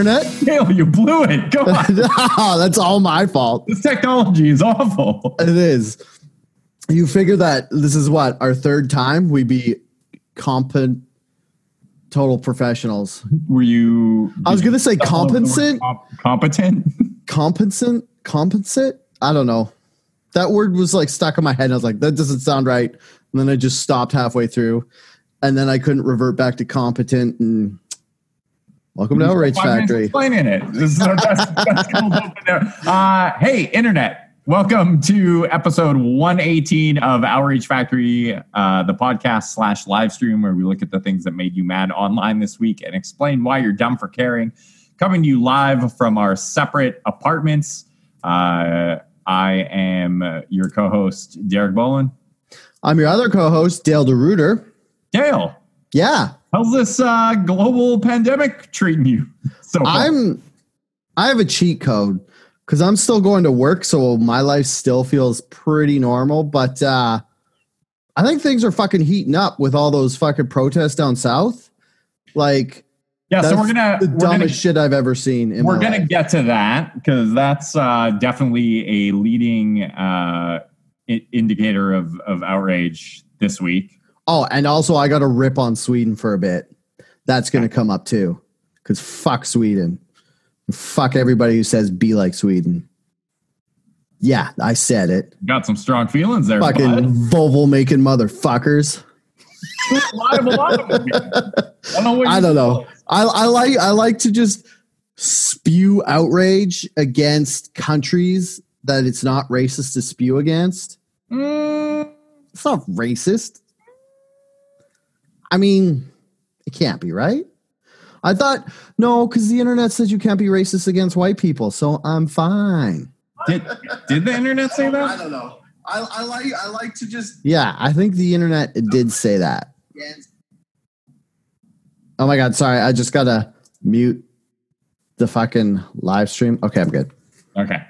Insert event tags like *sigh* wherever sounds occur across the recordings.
internet. *laughs* Dale, you blew it. Go on. oh, *laughs* that's all my fault. this technology is awful. It is. You figure that this is what our third time we be competent, total professionals. Were you? I was gonna say oh, competent. Comp- competent. *laughs* Competent. compensate. I don't know. That word was like stuck in my head. And I was like, that doesn't sound right. And then I just stopped halfway through, and then I couldn't revert back to competent. And welcome to Outrage Factory. Explaining it. This is our best, best cold open there. Uh, hey, internet. Welcome to episode 118 of Outrage Factory, uh, the podcast slash live stream where we look at the things that made you mad online this week and explain why you're dumb for caring. Coming to you live from our separate apartments. Uh, I am your co-host, Derek Bolin. I'm your other co-host, Dale DeRuiter. Dale, Yeah, how's this uh, global pandemic treating you? So far? I'm. I have a cheat code because I'm still going to work, so my life still feels pretty normal. But uh, I think things are fucking heating up with all those fucking protests down south. Like yeah. So we're gonna the we're dumbest gonna shit I've ever seen. In we're gonna life. get to that because that's uh, definitely a leading uh, indicator of of outrage this week. Oh, and also I got to rip on Sweden for a bit. That's gonna come up too, because fuck Sweden, fuck everybody who says be like Sweden. Yeah, I said it. Got some strong feelings there. Fucking. Volvo making motherfuckers. Live a lot of them. I don't know. I don't know. I, I like I like to just spew outrage against countries that it's not racist to spew against. Mm, It's not racist. I mean, it can't be, right? I thought no, because the internet says you can't be racist against white people, so I'm fine. did did the internet say that? I don't know. I, I like I like to just yeah. I think the internet did say that. Oh my god! Sorry, I just gotta mute the fucking live stream. Okay, I'm good. Okay.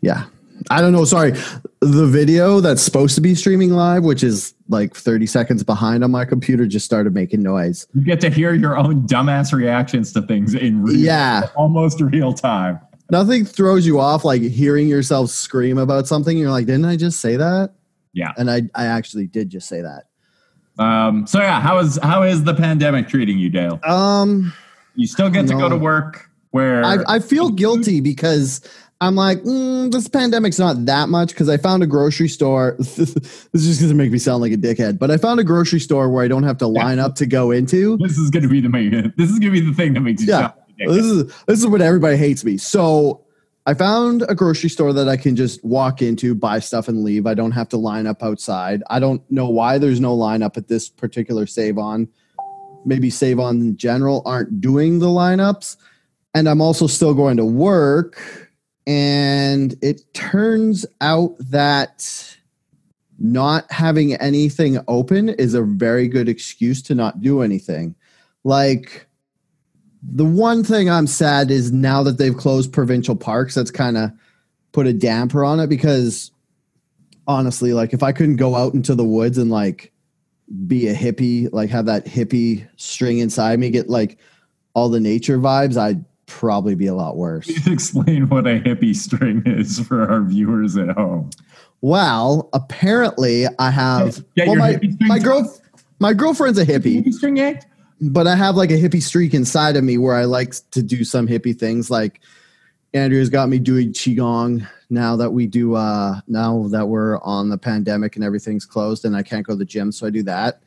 Yeah. I don't know. Sorry. The video that's supposed to be streaming live, which is like 30 seconds behind on my computer, just started making noise. You get to hear your own dumbass reactions to things in real, Yeah. almost real time. Nothing throws you off like hearing yourself scream about something. You're like, didn't I just say that? Yeah. And I, I actually did just say that. Um, so yeah, how is how is the pandemic treating you, Dale? Um, You still get to go to work where I, I feel guilty because I'm like, mm, this pandemic's not that much because I found a grocery store. *laughs* this is just going to make me sound like a dickhead, but I found a grocery store where I don't have to line up to go into. this is going to be the main, *laughs* this is going to be the thing that makes you Yeah. sound This is this is when everybody hates me. So I found a grocery store that I can just walk into, buy stuff, and leave. I don't have to line up outside. I don't know why there's no lineup at this particular Save On. Maybe Save On in general aren't doing the lineups. And I'm also still going to work. And it turns out that not having anything open is a very good excuse to not do anything. Like, the one thing I'm sad is now that they've closed provincial parks, that's kind of put a damper on it because honestly, like if I couldn't go out into the woods and like be a hippie, like have that hippie string inside me, get like all the nature vibes, I'd probably be a lot worse. *laughs* Explain what a hippie string is for our viewers at home. Well, apparently I have Get well, my, my girl my girlfriend a hippie. Hippie string act? but I have like a hippie streak inside of me where I like to do some hippie things. Like Andrea's got me doing qigong now that we do. uh Now that we're on the pandemic and everything's closed and I can't go to the gym, so I do that.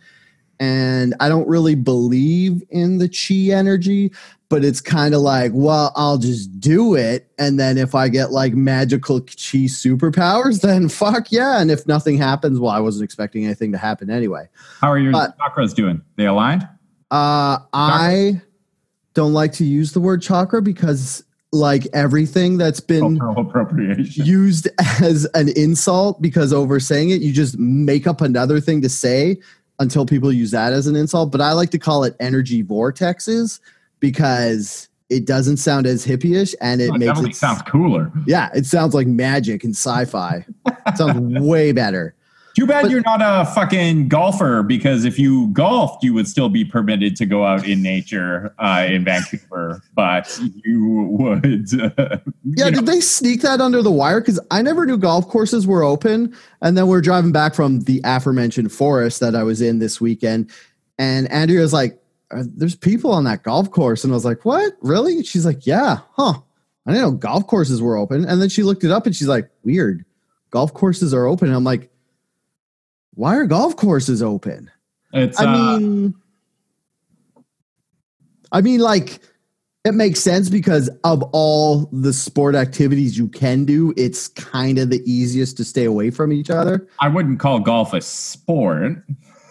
And I don't really believe in the chi energy, but it's kind of like, well, I'll just do it, and then if I get like magical chi superpowers, *laughs* then fuck yeah. And if nothing happens, well, I wasn't expecting anything to happen anyway. How are your But- chakras doing? They aligned? Uh, I don't like to use the word chakra because, like everything that's been used as an insult, because over saying it, you just make up another thing to say until people use that as an insult. But I like to call it energy vortexes because it doesn't sound as hippie-ish and it Oh, makes it sounds cooler. yeah, it sounds like magic and sci-fi. it *laughs* sounds way better. Too bad But- you're not a fucking golfer because if you golfed, you would still be permitted to go out in nature uh, in Vancouver, but you would. *laughs* Uh, Yeah, you know, did they sneak that under the wire? Because I never knew golf courses were open. And then we're driving back from the aforementioned forest that I was in this weekend. And Andrea was like, "Uh, There's people on that golf course. And I was like, What? Really? She's like, Yeah, huh. I didn't know golf courses were open. And then she looked it up and she's like, Weird. Golf courses are open. And I'm like, Why are golf courses open? it's, I uh, mean, I mean, like it makes sense because of all the sport activities you can do, it's kind of the easiest to stay away from each other. I wouldn't call golf a sport.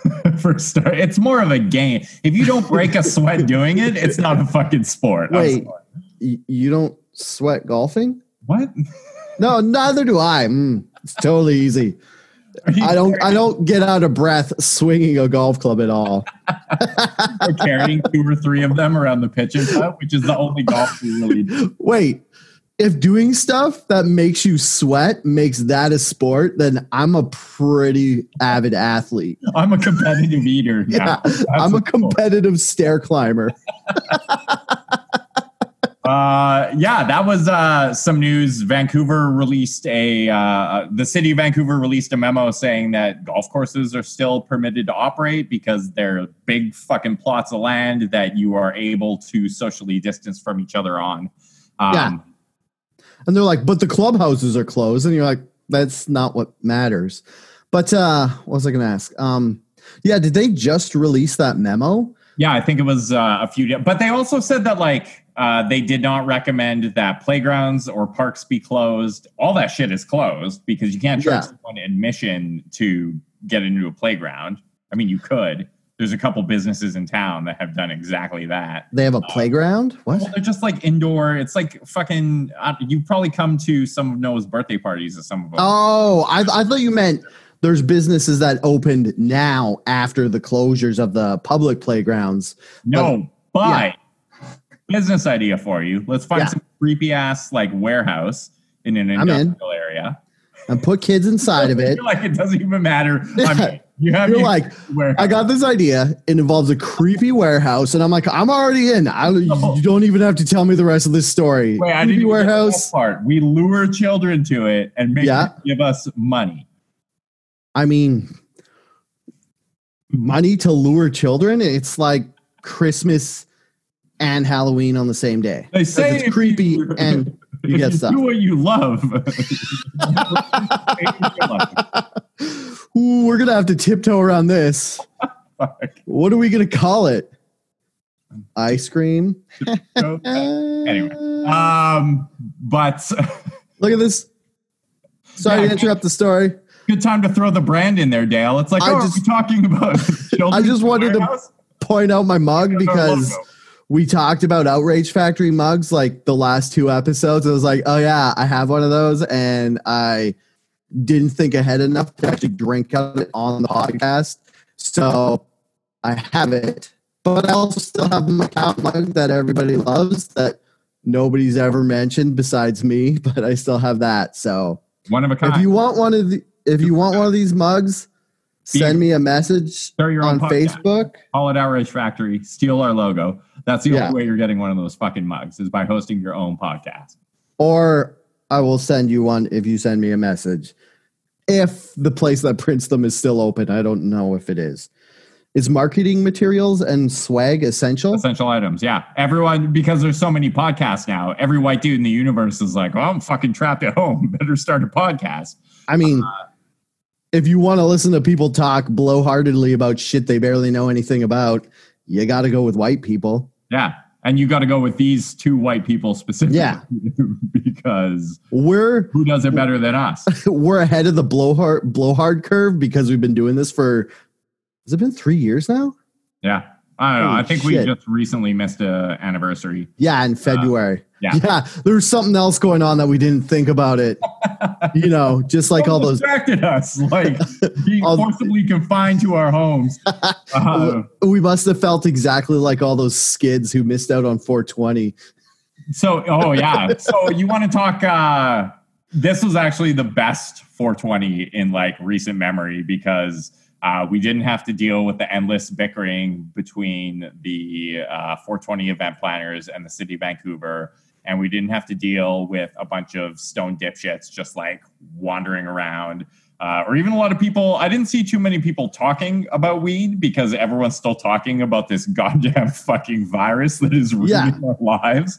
*laughs* For start, it's more of a game. If you don't break a sweat doing it, it's not a fucking sport. Wait, you don't sweat golfing? what? No, neither do I. Mm, it's totally easy. I don't. I don't get out of breath swinging a golf club at all. *laughs* We're carrying two or three of them around the pitch and putt, which is the only golf we really do. Wait, if doing stuff that makes you sweat makes that a sport, then I'm a pretty avid athlete. *laughs* I'm a competitive eater. Yeah, I'm a competitive stair climber. *laughs* Uh, yeah, that was uh, some news. Vancouver released a uh, the city of Vancouver released a memo saying that golf courses are still permitted to operate because they're big fucking plots of land that you are able to socially distance from each other on. Um, Yeah. And they're like, but the clubhouses are closed. And you're like, that's not what matters. But uh what was I gonna ask? Um yeah, did they just release that memo? Yeah, I think it was uh, a few, but they also said that like uh, they did not recommend that playgrounds or parks be closed. All that shit is closed because you can't charge Yeah. someone admission to get into a playground. I mean, you could. There's a couple businesses in town that have done exactly that. They have a playground? What? Well, they're just like indoor. It's like fucking. Uh, you've probably come to some of Noah's birthday parties or some of them. Oh, I, I thought you meant there's businesses that opened now after the closures of the public playgrounds. No, but business idea for you. Let's find Yeah. some creepy ass like warehouse in an I'm in. industrial area. And put kids inside of *laughs* it. Like it doesn't even matter. I *laughs* mean, you have You're like, warehouse. I got this idea. It involves a creepy warehouse, and I'm like, I'm already in. I, you oh. don't even have to tell me the rest of this story. Wait, I creepy didn't even get the warehouse. part. We lure children to it and make Yeah. them give us money. I mean, money to lure children. It's like Christmas and Halloween on the same day. They say it's creepy and you if get you stuff. do what you love. *laughs* Ooh, we're gonna have to tiptoe around this. What are we gonna call it? Ice cream. anyway, um, but *laughs* Look at this. Sorry Yeah. to interrupt the story. good time to throw the brand in there, Dale. It's like, I oh, just- are we talking about? *laughs* I just wanted to point out my mug because. We talked about Outrage Factory mugs like the last two episodes. I was like, oh yeah, I have one of those, and I didn't think ahead enough to actually drink out of it on the podcast. So I have it, but I also still have my account mug that everybody loves that nobody's ever mentioned besides me, *laughs* but I still have that. So one of a kind. if you want one of the if you want one of these mugs, send me a message Start your own on podcast. Facebook. Call it Outrage Factory. Steal our logo. That's the Yeah. only way you're getting one of those fucking mugs is by hosting your own podcast. or I will send you one if you send me a message. If the place that prints them is still open, I don't know if it is. Is marketing materials and swag essential? Essential items. Yeah. Everyone, because there's so many podcasts now, every white dude in the universe is like, well, I'm fucking trapped at home. *laughs* Better start a podcast. I mean, Uh, if you want to listen to people talk blowhardedly about shit they barely know anything about, you got to go with white people. Yeah. And you got to go with these two white people specifically. Yeah. *laughs* because We're who does it better than us? *laughs* we're ahead of the blowhard blowhard curve because we've been doing this for has it been three years now? Yeah. I don't know. Holy I think shit. we just recently missed a anniversary. Yeah, in February. Uh, yeah. yeah. was something else going on that we didn't think about it. *laughs* you know, just like all those. distracted us, like *laughs* being forcibly confined to our homes. Uh, *laughs* We must have felt exactly like all those skids who missed out on 420. so, oh yeah. So you want to talk? Uh, this was actually the best 420 in like recent memory because uh, we didn't have to deal with the endless bickering between the uh, 420 event planners and the city of Vancouver. And we didn't have to deal with a bunch of stone dipshits just like wandering around. Uh, or even a lot of people, I didn't see too many people talking about weed because everyone's still talking about this *laughs* goddamn fucking virus that is ruining Yeah. our lives.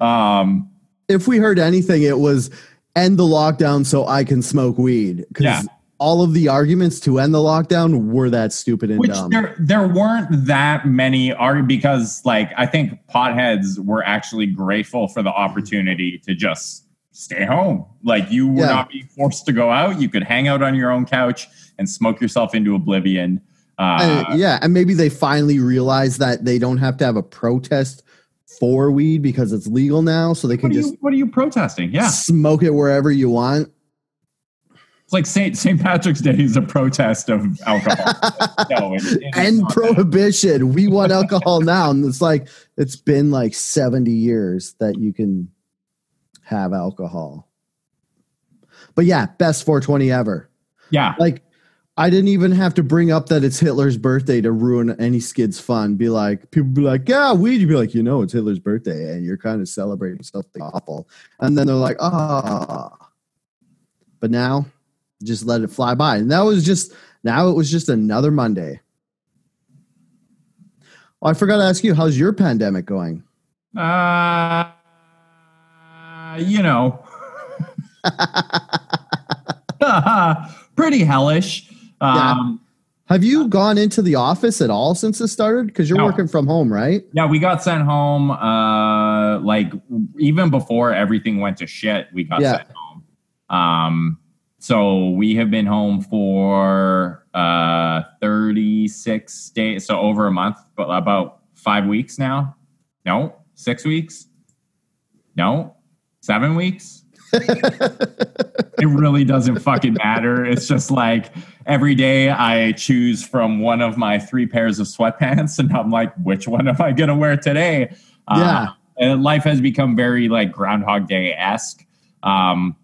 Um, if we heard anything, it was end the lockdown so I can smoke weed. Yeah. All of the arguments to end the lockdown were that stupid and Which dumb. there there weren't that many are because like I think potheads were actually grateful for the opportunity to just stay home. Like you were Yeah. not being forced to go out. You could hang out on your own couch and smoke yourself into oblivion. Uh, And, yeah, and maybe they finally realize that they don't have to have a protest for weed because it's legal now, so they what can just what are you protesting? Yeah. smoke it wherever you want. It's like St. St. Patrick's Day is a protest of alcohol. *laughs* no, it- it is End not that. prohibition. We want alcohol now, and it's like it's been like seventy years that you can have alcohol. But yeah, best 420 ever. Yeah. Like, I didn't even have to bring up that it's Hitler's birthday to ruin any skid's fun. Be like, people be like, yeah, weed. You'd be like, you know, it's Hitler's birthday, and you're kind of celebrating something awful. And then they're like, ah. But now, just let it fly by. And that was just now. It was just another Monday. Oh, I forgot to ask you, how's your pandemic going? Uh, you know, *laughs* pretty hellish. Um, Have you gone into the office at all since it started? Because you're No. working from home, right? yeah. we got sent home. Uh, like even before everything went to shit, we got Yeah. sent home. Um, so we have been home for uh 36 days, so over a month, but about five weeks now. No, six weeks. No, seven weeks. *laughs* it really doesn't fucking matter. It's just like every day I choose from one of my three pairs of sweatpants, and I'm like, which one am I gonna wear today? Yeah. Uh, and life has become very like Groundhog Day esque. Um,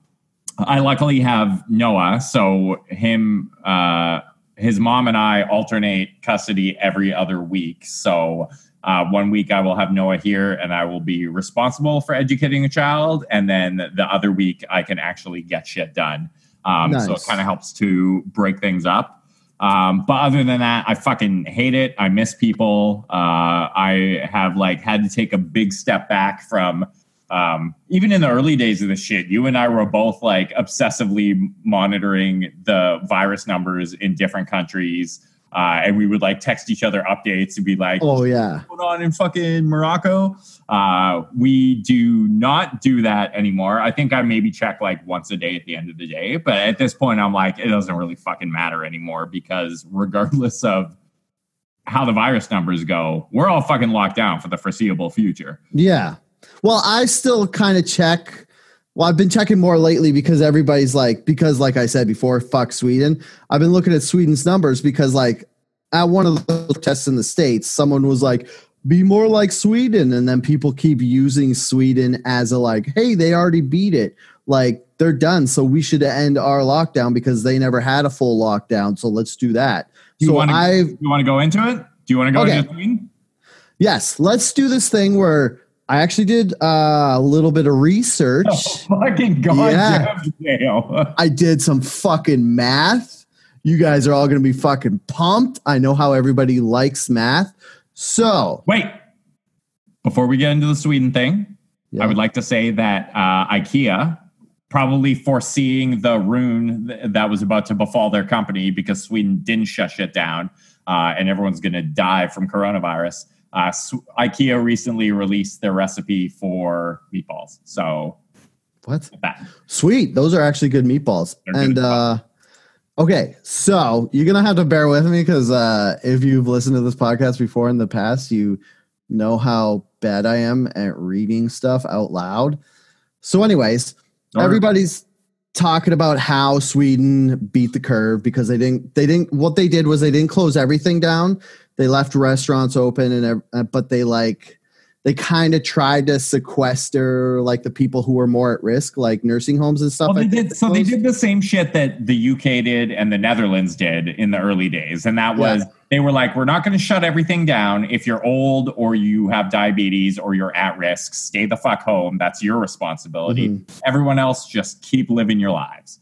I luckily have Noah, so him, uh, his mom and I alternate custody every other week. So uh, one week I will have Noah here and I will be responsible for educating a child. And then the other week I can actually get shit done. Um, So it kind of helps to break things up. Um, but other than that, I fucking hate it. I miss people. Uh, I have like had to take a big step back from um, even in the early days of the shit. You and I were both like obsessively monitoring the virus numbers in different countries. Uh, and we would like text each other updates and be like, Oh yeah. going on in fucking Morocco. Uh, we do not do that anymore. I think I maybe check like once a day at the end of the day, but at this point, I'm like, it doesn't really fucking matter anymore because regardless of how the virus numbers go, we're all fucking locked down for the foreseeable future. Yeah. Well, I still kind of check. Well, I've been checking more lately because everybody's like, because like I said before, fuck Sweden. I've been looking at Sweden's numbers because like at one of the tests in the States, someone was like, be more like Sweden. And then people keep using Sweden as a like, hey, they already beat it. Like they're done. So we should end our lockdown because they never had a full lockdown. So let's do that. You so wanna- I've You want to go into it? Do you want to go Okay. into Sweden? Yes, let's do this thing where I actually did uh, a little bit of research. *laughs* Oh, fucking God, Yeah. Jeff *laughs* I did some fucking math. You guys are all going to be fucking pumped. I know how everybody likes math. So, Wait, before we get into the Sweden thing, Yeah. I would like to say that uh, IKEA, probably foreseeing the ruin that was about to befall their company because Sweden didn't shut shit down uh, and everyone's going to die from coronavirus. Uh, IKEA recently released their recipe for meatballs. So what? that Sweet. Those are actually good meatballs. They're good and as uh okay, so you're going to have to bear with me cuz uh if you've listened to this podcast before in the past, you know how bad I am at reading stuff out loud. So anyways, Or- everybody's talking about how Sweden beat the curve because they didn't they didn't what they did was they didn't close everything down. They left restaurants open and uh, but they like they kind of tried to sequester like the people who were more at risk, like nursing homes and stuff. Well, they did. So they did the same shit that the UK did and the Netherlands did in the early days, and that was Yeah. they were like, we're not going to shut everything down. If you're old or you have diabetes or you're at risk, stay the fuck home. That's your responsibility. Mhm. Everyone else, just keep living your lives.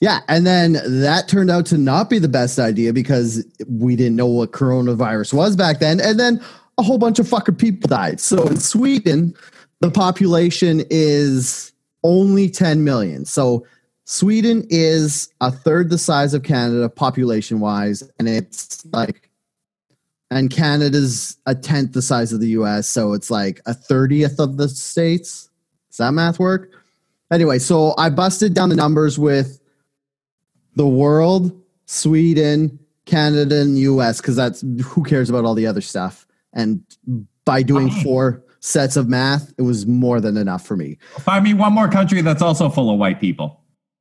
Yeah, and then that turned out to not be the best idea because we didn't know what coronavirus was back then, and then a whole bunch of fucking people died. So in Sweden, the population is only 10 million. So Sweden is a third the size of Canada population wise, and it's like, and Canada's a tenth the size of the US. So it's like a 30th of the states. Does that math work? Anyway, so I busted down the numbers with the world, Sweden, Canada, and US because that's who cares about all the other stuff. And by doing four sets of math, it was more than enough for me. Find me one more country that's also full of white people.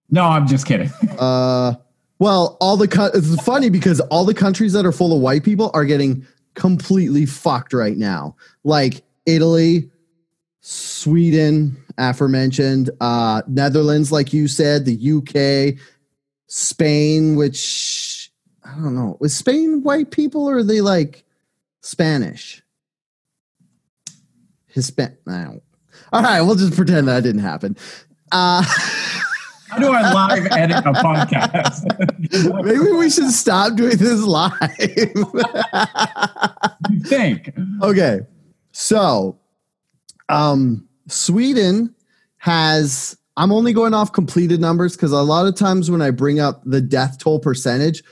No, I'm just kidding. *laughs* Uh, well, all the co- it's funny because all the countries that are full of white people are getting completely fucked right now. Like Italy, Sweden, aforementioned, uh, Netherlands, like you said, the UK, Spain, which I don't know, is Spain white people or are they like Spanish? Hispan. I don't- All right, we'll just pretend that didn't happen. Uh, *laughs* How do I live edit a podcast? *laughs* Maybe we should stop doing this live. *laughs* you think? okay. So, um, Sweden has, I'm only going off completed numbers because a lot of times when I bring up the death toll percentage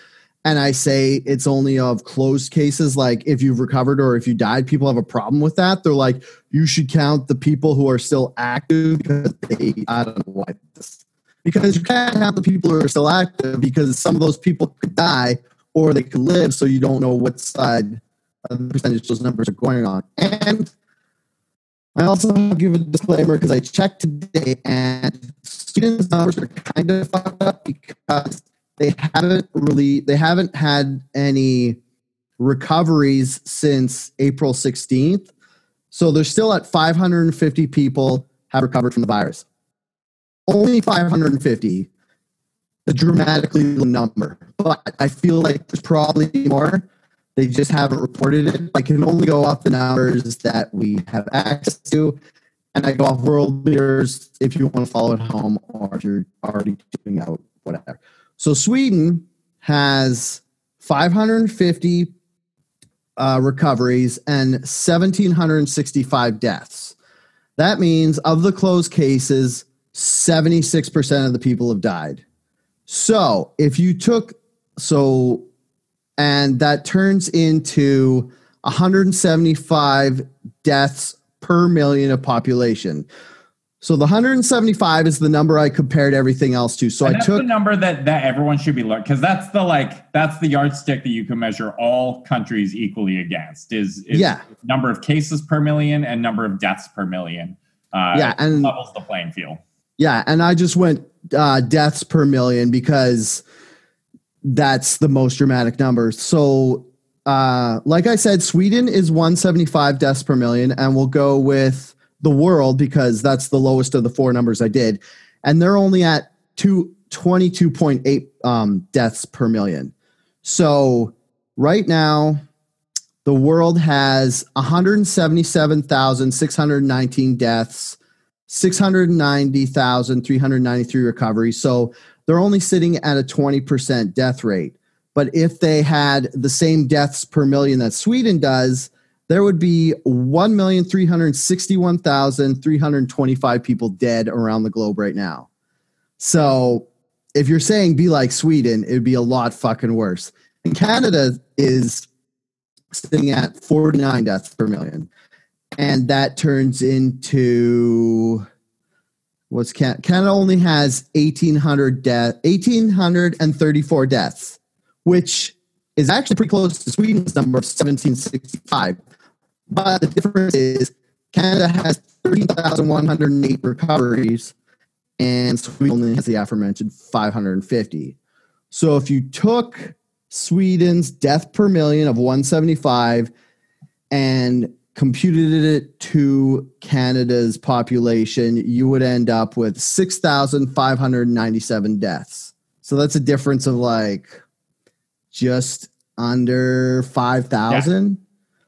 and I say it's only of closed cases, like if you've recovered or if you died, people have a problem with that. They're like, you should count the people who are still active because they, I don't know why. Because you can't have the people who are still active because some of those people could die or they could live, so you don't know what side of the percentage those numbers are going on. And I also give a disclaimer because I checked today and Sweden's numbers are kind of fucked up because they haven't really they haven't had any recoveries since April 16th. So they're still at 550 people have recovered from the virus. Only 550, a dramatically low number. But I feel like there's probably more. They just haven't reported it. I can only go off the numbers that we have access to. And I go off Worldometers if you want to follow at home or if you're already doing out, whatever. So Sweden has 550 uh, recoveries and 1,765 deaths. That means of the closed cases, 76% of the people have died. So if you took, so, and that turns into 175 deaths per million of population. So the 175 is the number I compared everything else to. So And I took the number that that everyone should be learning because that's the like that's the yardstick that you can measure all countries equally against is, is Yeah. number of cases per million and number of deaths per million. Uh, Yeah, and- levels the playing field. Yeah, and I just went uh, deaths per million because that's the most dramatic number. So, uh, like I said, Sweden is 175 deaths per million, and we'll go with the world because that's the lowest of the four numbers I did, and they're only at two, 22.8 um, deaths per million. So, right now, the world has 177,619 deaths. 690,393 recoveries. So they're only sitting at a 20% death rate. But if they had the same deaths per million that Sweden does, there would be 1,361,325 people dead around the globe right now. So if you're saying be like Sweden, it would be a lot fucking worse. And Canada is sitting at 49 deaths per million and that turns into what's Can- Canada only has 1800 death 1834 deaths which is actually pretty close to Sweden's number of 1765 but the difference is Canada has 13,108 recoveries and Sweden only has the aforementioned 550 so if you took Sweden's death per million of 175 and computed it to Canada's population, you would end up with 6,597 deaths. So that's a difference of like just under 5,000. Yeah.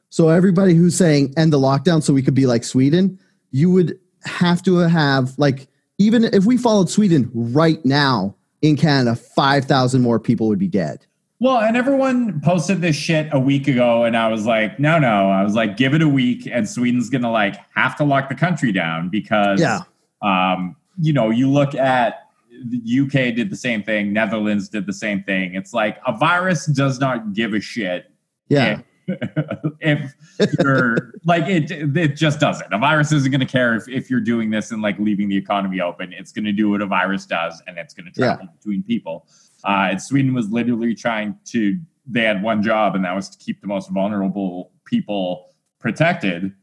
So everybody who's saying end the lockdown so we could be like Sweden, you would have to have like even if we followed Sweden right now in Canada, 5,000 more people would be dead. Well, and everyone posted this shit a week ago, and I was like, no, no. I was like, give it a week, and Sweden's gonna like have to lock the country down because, yeah. um, you know, you look at the UK did the same thing, Netherlands did the same thing. It's like a virus does not give a shit. Yeah. If, *laughs* if you're like it, it just doesn't. A virus isn't going to care if, if you're doing this and like leaving the economy open. It's going to do what a virus does, and it's going to travel yeah. between people. Uh, and Sweden was literally trying to. They had one job, and that was to keep the most vulnerable people protected.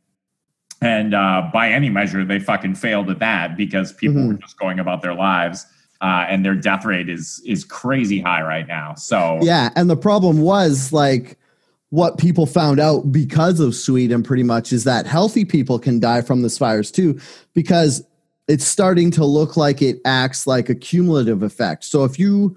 And uh, by any measure, they fucking failed at that because people mm-hmm. were just going about their lives uh, and their death rate is is crazy high right now. So yeah, and the problem was like what people found out because of Sweden pretty much is that healthy people can die from this virus too because it's starting to look like it acts like a cumulative effect. So if you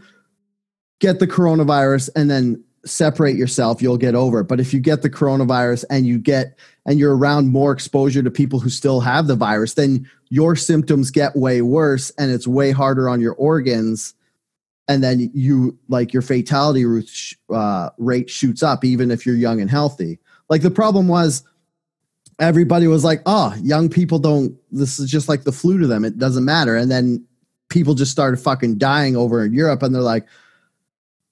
get the coronavirus and then separate yourself, you'll get over it. But if you get the coronavirus and you get and you're around more exposure to people who still have the virus, then your symptoms get way worse and it's way harder on your organs. And then you like your fatality uh, rate shoots up even if you're young and healthy. Like the problem was everybody was like, oh, young people don't, this is just like the flu to them. It doesn't matter. And then people just started fucking dying over in Europe and they're like,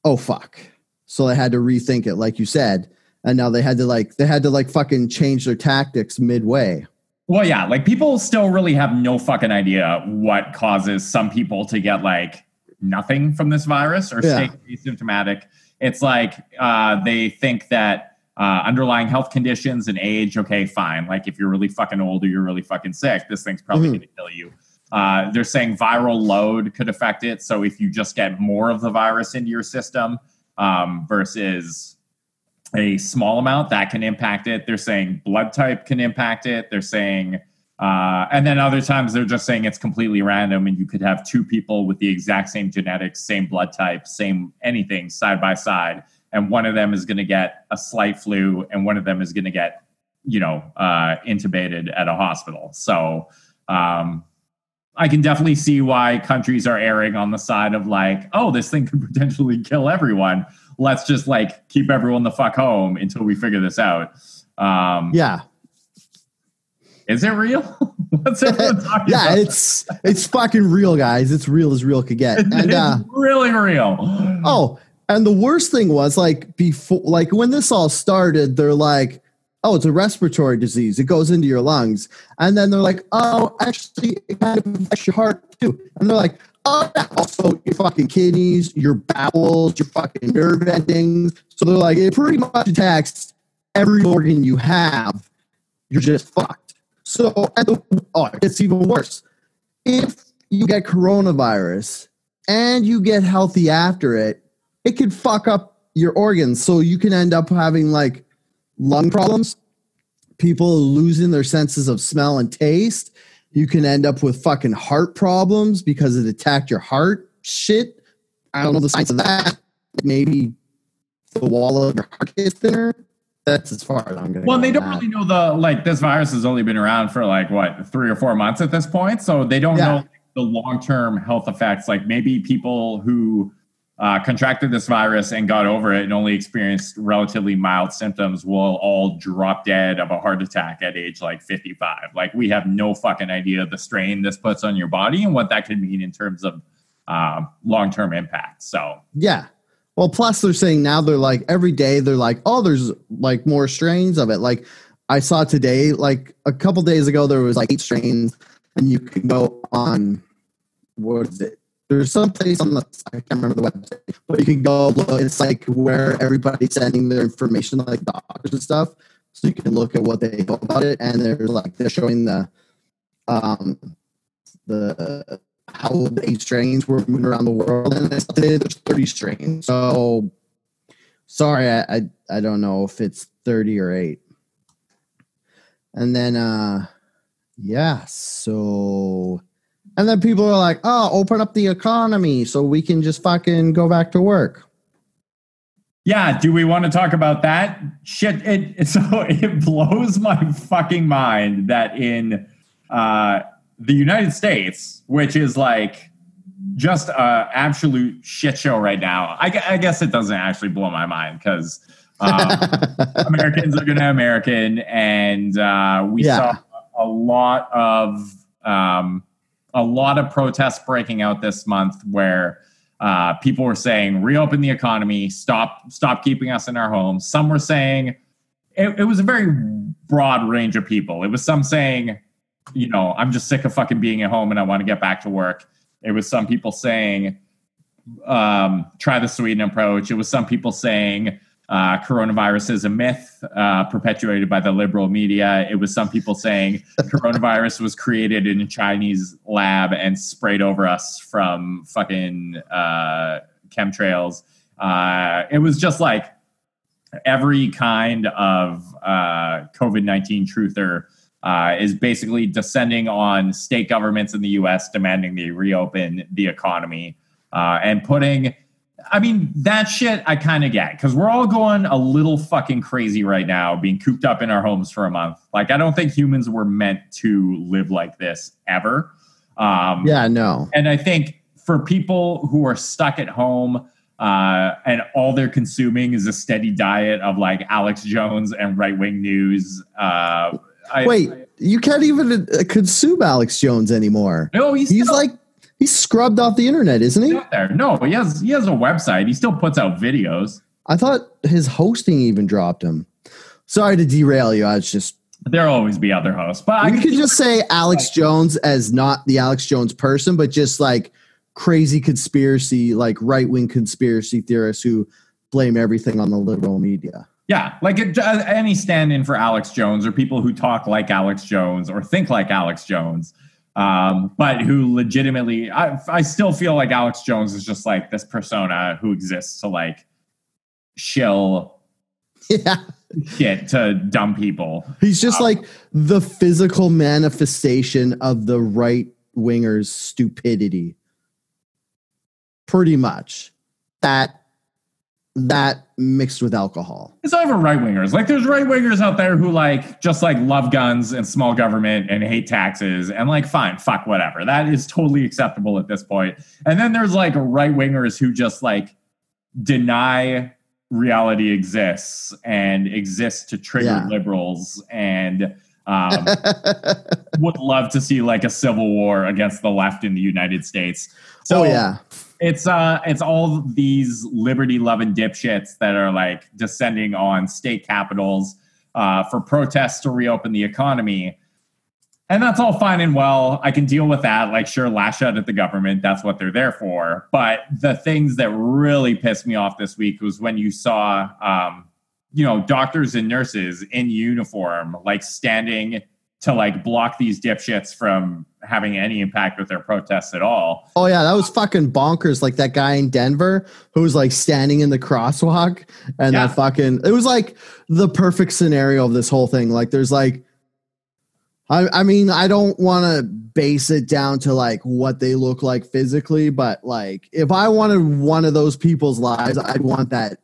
oh, fuck so they had to rethink it, like you said. And now they had to like they had to like fucking change their tactics midway. Well, yeah, like people still really have no fucking idea what causes some people to get like nothing from this virus or yeah. stay asymptomatic. It's like uh, they think that uh, underlying health conditions and age, okay, fine. Like if you're really fucking old or you're really fucking sick, this thing's probably mm-hmm. going to kill you. Uh, they're saying viral load could affect it. So if you just get more of the virus into your system, um, versus a small amount that can impact it. They're saying blood type can impact it. They're saying, uh, and then other times they're just saying it's completely random, and you could have two people with the exact same genetics, same blood type, same anything side by side, and one of them is going to get a slight flu, and one of them is going to get, you know, uh, intubated at a hospital. So. Um, I can definitely see why countries are erring on the side of like, oh, this thing could *laughs* potentially kill everyone. Let's just like keep everyone the fuck home until we figure this out. Um, yeah. Is it real? *laughs* What's *laughs* everyone talking yeah, about? it's it's fucking real, guys. It's real as real could get. And uh, really real. Oh, and the worst thing was like before, like when this all started, they're like, oh, it's a respiratory disease. It goes into your lungs. And then they're like, oh, actually, it kind of affects your heart too. And they're like, oh, also your fucking kidneys, your bowels, your fucking nerve endings. So they're like, it pretty much attacks every organ you have. You're just fucked. So, the, oh, it's even worse. If you get coronavirus and you get healthy after it, it could fuck up your organs. So you can end up having like lung problems, people losing their senses of smell and taste. You can end up with fucking heart problems because it attacked your heart. Shit. I don't know the science of that. Maybe the wall of your heart gets thinner. That's as far as I'm going. Well, they don't that. really know the like. This virus has only been around for like what three or four months at this point, so they don't yeah. know the long term health effects. Like maybe people who uh, contracted this virus and got over it and only experienced relatively mild symptoms will all drop dead of a heart attack at age like 55. Like we have no fucking idea the strain this puts on your body and what that could mean in terms of uh, long term impact. So yeah. Well, plus they're saying now they're like every day they're like, oh, there's like more strains of it. Like I saw today, like a couple days ago, there was like eight strains, and you can go on what is it? There's some place on the I can't remember the website, but you can go look. It's like where everybody's sending their information, like doctors and stuff. So you can look at what they know about it, and they're like they're showing the um the how the strains were moving around the world, and there's 30 strains. So sorry, I, I I don't know if it's 30 or eight. And then, uh, yeah, so, and then people are like, oh, open up the economy so we can just fucking go back to work. Yeah, do we want to talk about that? Shit, it, it *laughs* so it blows my fucking mind that in uh, the United States, which is like just a absolute shit show right now. I, I guess it doesn't actually blow my mind because um, *laughs* Americans are going to American, and uh, we yeah. saw a lot of um, a lot of protests breaking out this month where uh, people were saying reopen the economy, stop stop keeping us in our homes. Some were saying it, it was a very broad range of people. It was some saying, you know, I'm just sick of fucking being at home and I want to get back to work. It was some people saying, um, try the Sweden approach. It was some people saying, uh, coronavirus is a myth uh, perpetuated by the liberal media. It was some people saying coronavirus was created in a Chinese lab and sprayed over us from fucking uh, chemtrails. Uh, it was just like every kind of uh, COVID 19 truther. Uh, is basically descending on state governments in the US demanding they reopen the economy and putting I mean, that shit I kind of get because we're all going a little fucking crazy right now, being cooped up in our homes for a month. Like, I don't think humans were meant to live like this ever. Um, yeah, no. And I think for people who are stuck at home uh, and all they're consuming is a steady diet of like Alex Jones and right wing news. Uh, Wait, I, you can't even uh, consume Alex Jones anymore. No, he's, he's still, like He's scrubbed off the internet, isn't he? There. No, he has he has a website. He still puts out videos. I thought his hosting even dropped him. Sorry to derail you. I was just there'll always be other hosts, but you could just say Alex Jones as not the Alex Jones person, but just like crazy conspiracy, like right wing conspiracy theorists who blame everything on the liberal media. Yeah, like it, uh, any stand in for Alex Jones or people who talk like Alex Jones or think like Alex Jones um, but who legitimately, I, I still feel like Alex Jones is just like this persona who exists to like shill *laughs* yeah. shit to dumb people. He's just um, like the physical manifestation of the right winger's stupidity. Pretty much. That that mixed with alcohol. It's even right wingers. Like there's right wingers out there who like just like love guns and small government and hate taxes and like fine, fuck whatever. That is totally acceptable at this point. And then there's like right wingers who just like deny reality exists and exists to trigger yeah. liberals and um, *laughs* would love to see like a civil war against the left in the United States. So oh, yeah it's uh it's all these liberty loving dipshits that are like descending on state capitals uh, for protests to reopen the economy. And that's all fine and well. I can deal with that. Like sure lash out at the government. That's what they're there for. But the things that really pissed me off this week was when you saw um, you know doctors and nurses in uniform like standing to like block these dipshits from having any impact with their protests at all. Oh yeah, that was fucking bonkers. Like that guy in Denver who was like standing in the crosswalk and yeah. that fucking it was like the perfect scenario of this whole thing. Like there's like I I mean, I don't want to base it down to like what they look like physically, but like if I wanted one of those people's lives, I'd want that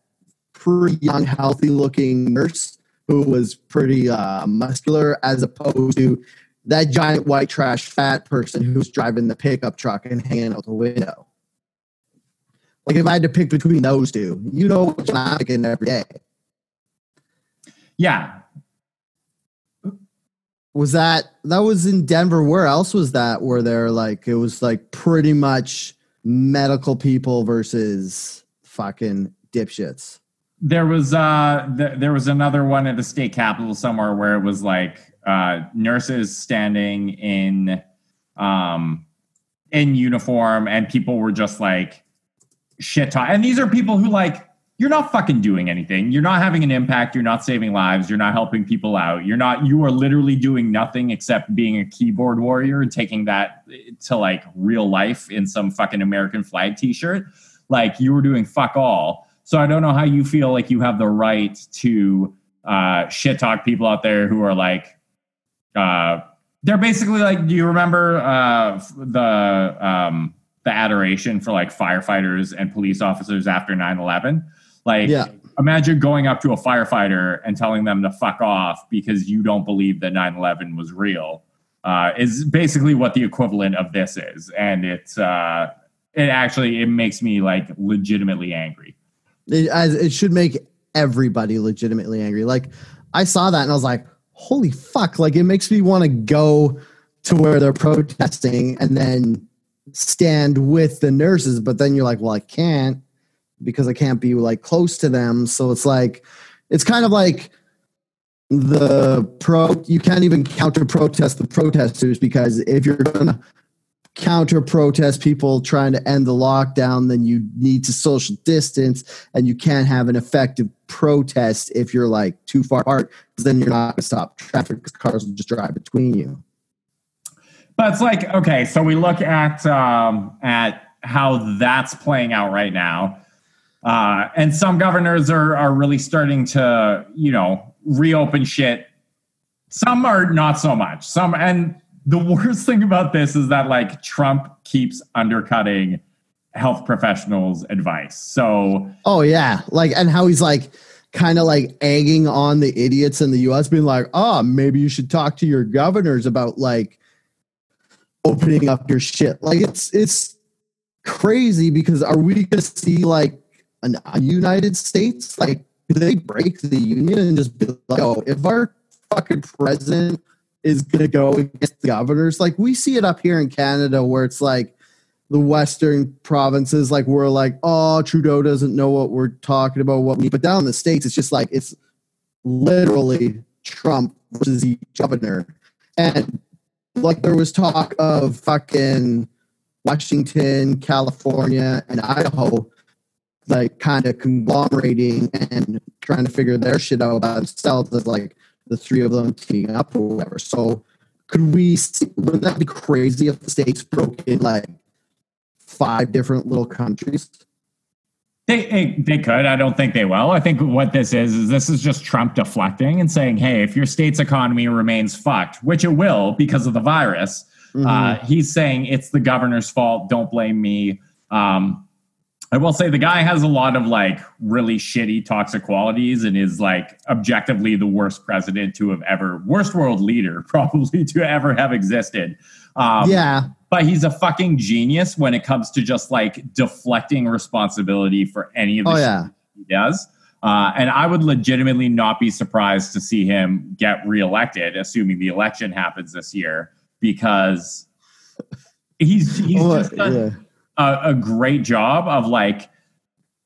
pretty young, healthy looking nurse who was pretty uh, muscular as opposed to that giant white trash fat person who's driving the pickup truck and hanging out the window. Like if I had to pick between those two, you know which I'm picking every day. Yeah. Was that that was in Denver? Where else was that? Where they're like it was like pretty much medical people versus fucking dipshits. There was uh th- there was another one at the state capitol somewhere where it was like uh, nurses standing in um, in uniform, and people were just like shit talk. And these are people who like you're not fucking doing anything. You're not having an impact. You're not saving lives. You're not helping people out. You're not. You are literally doing nothing except being a keyboard warrior and taking that to like real life in some fucking American flag T-shirt. Like you were doing fuck all. So I don't know how you feel like you have the right to uh, shit talk people out there who are like uh, they're basically like, do you remember uh, the um, the adoration for like firefighters and police officers after 9-11? Like, Yeah. imagine going up to a firefighter and telling them to fuck off because you don't believe that 9-11 was real. Uh, is basically what the equivalent of this is, and it's uh, it actually it makes me like legitimately angry. It, as, it should make everybody legitimately angry. Like I saw that and I was like, holy fuck! Like it makes me want to go to where they're protesting and then stand with the nurses. But then you're like, well, I can't because I can't be like close to them. So it's like, it's kind of like the pro. You can't even counter protest the protesters because if you're gonna counter protest people trying to end the lockdown, then you need to social distance and you can't have an effective protest if you're like too far apart because then you're not going to stop traffic because cars will just drive between you. But it's like okay, so we look at um, at how that's playing out right now, uh, and some governors are are really starting to you know reopen shit. Some are not so much. Some and the worst thing about this is that like Trump keeps undercutting health professionals' advice. So Oh yeah, like and how he's like kind of like egging on the idiots in the US being like, "Oh, maybe you should talk to your governors about like opening up your shit." Like it's it's crazy because are we going to see like an, a United States like they break the union and just be like, "Oh, if our fucking president is going to go against the governors. Like we see it up here in Canada where it's like the western provinces, like we're like, oh, Trudeau doesn't know what we're talking about. What we, but down in the states, it's just like it's literally Trump versus the governor, and like there was talk of fucking Washington, California, and Idaho, like kind of conglomerating and trying to figure their shit out by themselves as like the three of them teaming up or whatever. So could we see, wouldn't that be crazy if the states broke in like five different little countries? They, they could. I don't think they will. I think what this is is this is just Trump deflecting and saying, "Hey, if your state's economy remains fucked, which it will because of the virus, Mm-hmm. uh, he's saying it's the governor's fault. Don't blame me." Um, I will say the guy has a lot of like really shitty toxic qualities and is like objectively the worst president to have ever, worst world leader *laughs* probably to ever have existed. Um, yeah, but he's a fucking genius when it comes to just like deflecting responsibility for any of the Oh, shit yeah. he does. Uh, and I would legitimately not be surprised to see him get reelected, assuming the election happens this year, because he's he's Well, *laughs* just done yeah. A, a great job of like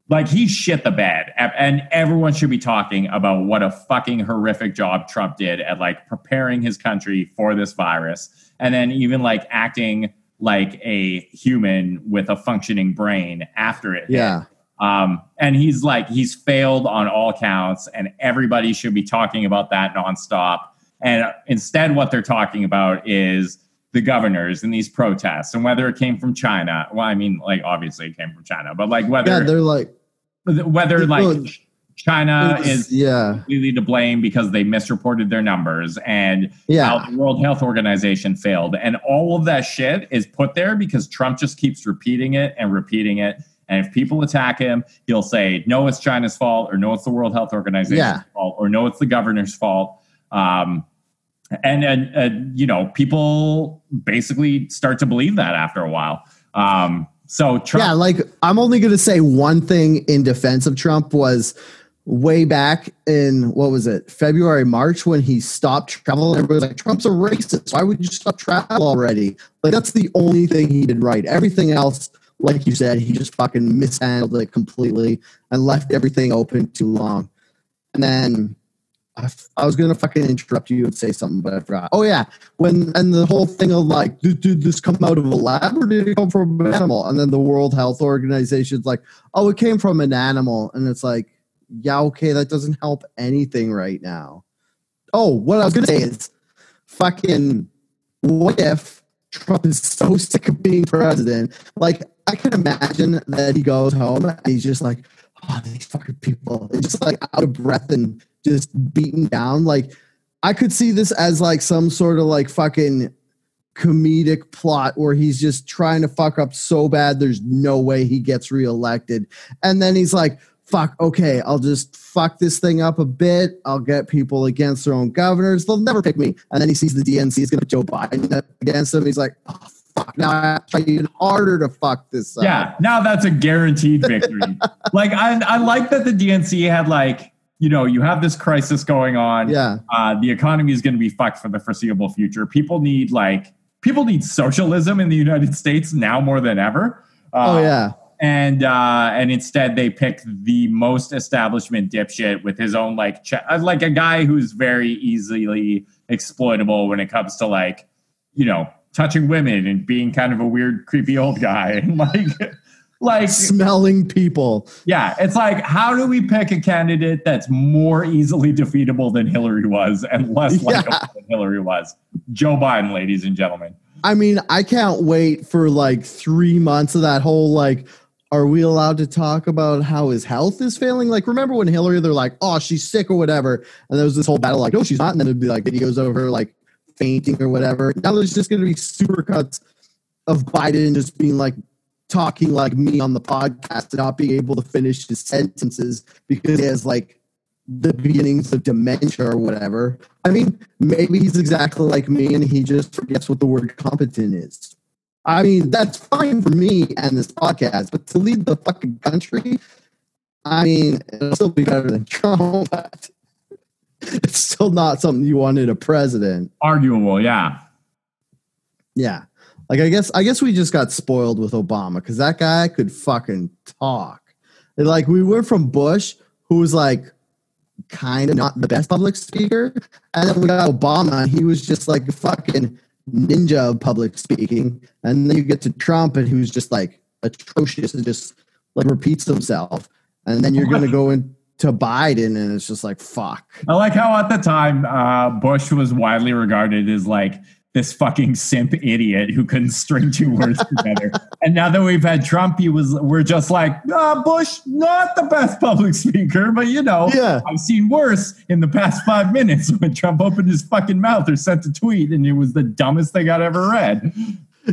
like he shit the bed and everyone should be talking about what a fucking horrific job trump did at like preparing his country for this virus and then even like acting like a human with a functioning brain after it yeah. Um, and he's like, he's failed on all counts, and everybody should be talking about that nonstop. And instead, what they're talking about is the governors and these protests, and whether it came from China. Well, I mean, like obviously it came from China, but like whether Yeah, they're like, whether like Well, China is yeah, completely to blame because they misreported their numbers and yeah, how the World Health Organization failed. And all of that shit is put there because Trump just keeps repeating it and repeating it. And if people attack him, he'll say, no, it's China's fault, or no, it's the World Health Organization's Yeah. fault, or no, it's the governor's fault. Um, and, and, and, you know, people basically start to believe that after a while. Um, so Trump, yeah. Like I'm only going to say one thing in defense of Trump was way back in what was it February March when he stopped travel everybody was like Trump's a racist why would you stop travel already like that's the only thing he did right everything else like you said he just fucking mishandled it completely and left everything open too long and then I, was gonna fucking interrupt you and say something, but I forgot. Oh yeah, when and the whole thing of like, did, did this come out of a lab or did it come from an animal? And then the World Health Organization's like, oh, it came from an animal, and it's like, yeah, okay, that doesn't help anything right now. Oh, what I was gonna say is, fucking, what if Trump is so sick of being president? Like, I can imagine that he goes home and he's just like, oh, these fucking people, and just like out of breath and just beaten down. Like, I could see this as like some sort of like fucking comedic plot where he's just trying to fuck up so bad there's no way he gets reelected. And then he's like, fuck, okay, I'll just fuck this thing up a bit. I'll get people against their own governors. They'll never pick me. And then he sees the DNC is going to Joe Biden against him. He's like, oh, fuck, now I have to try even harder to fuck this up. Yeah, now that's a guaranteed victory. *laughs* like, I, I like that the DNC had like, you know, you have this crisis going on. Yeah. Uh, the economy is going to be fucked for the foreseeable future. People need like people need socialism in the United States now more than ever. Uh, oh yeah. And uh, and instead they pick the most establishment dipshit with his own like ch- uh, like a guy who's very easily exploitable when it comes to like you know touching women and being kind of a weird creepy old guy and *laughs* like like smelling people. Yeah, it's like how do we pick a candidate that's more easily defeatable than Hillary was and less yeah. likable than Hillary was? Joe Biden, ladies and gentlemen. I mean, I can't wait for like three months of that whole like. Are we allowed to talk about how his health is failing? Like, remember when Hillary, they're like, oh, she's sick or whatever. And there was this whole battle, like, oh, she's not. And then it'd be like videos of her, like, fainting or whatever. Now there's just going to be super cuts of Biden just being like, talking like me on the podcast and not being able to finish his sentences because he has like the beginnings of dementia or whatever. I mean, maybe he's exactly like me and he just forgets what the word competent is. I mean, that's fine for me and this podcast, but to lead the fucking country, I mean, it'll still be better than Trump, but *laughs* it's still not something you wanted a president. Arguable, yeah. Yeah. Like I guess I guess we just got spoiled with Obama because that guy could fucking talk. Like we went from Bush, who was like kind of not the best public speaker, and then we got Obama, and he was just like fucking ninja of public speaking. And then you get to Trump, and who's just like atrocious and just like repeats himself. And then you're gonna go into Biden, and it's just like fuck. I like how at the time uh, Bush was widely regarded as like this fucking simp idiot who couldn't string two words together. *laughs* and now that we've had Trump, he was we're just like, oh, Bush, not the best public speaker, but you know, yeah. I've seen worse in the past five minutes when Trump opened his fucking mouth or sent a tweet and it was the dumbest thing I'd ever read.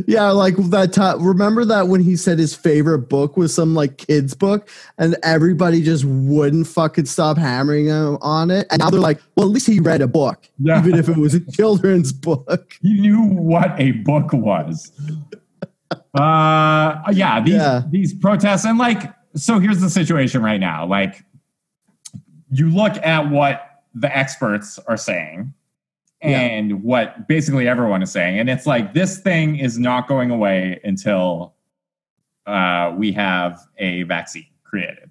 Yeah, like that time. Remember that when he said his favorite book was some like kids book, and everybody just wouldn't fucking stop hammering him on it. And now they're like, well, at least he read a book, yeah. even if it was a *laughs* children's book. He knew what a book was. *laughs* uh, yeah, these yeah. these protests and like, so here's the situation right now. Like, you look at what the experts are saying and yeah. what basically everyone is saying. And it's like this thing is not going away until uh, we have a vaccine created.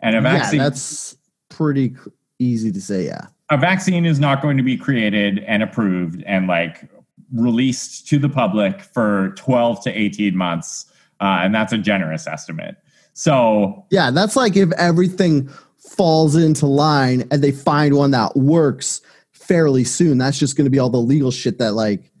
And a vaccine. Yeah, that's pretty easy to say. Yeah. A vaccine is not going to be created and approved and like released to the public for 12 to 18 months. Uh, and that's a generous estimate. So, yeah, that's like if everything falls into line and they find one that works fairly soon. That's just going to be all the legal shit that like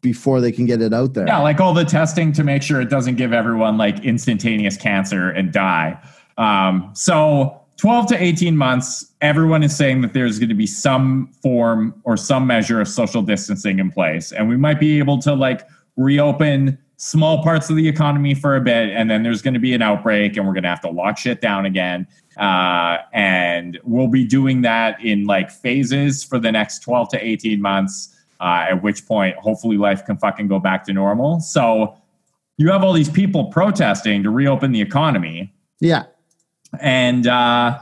before they can get it out there. Yeah, like all the testing to make sure it doesn't give everyone like instantaneous cancer and die. Um, so 12 to 18 months, everyone is saying that there's going to be some form or some measure of social distancing in place. And we might be able to like reopen small parts of the economy for a bit. And then there's going to be an outbreak and we're going to have to lock shit down again. Uh, and we'll be doing that in like phases for the next 12 to 18 months, uh, at which point, hopefully, life can fucking go back to normal. So you have all these people protesting to reopen the economy. Yeah. And, uh,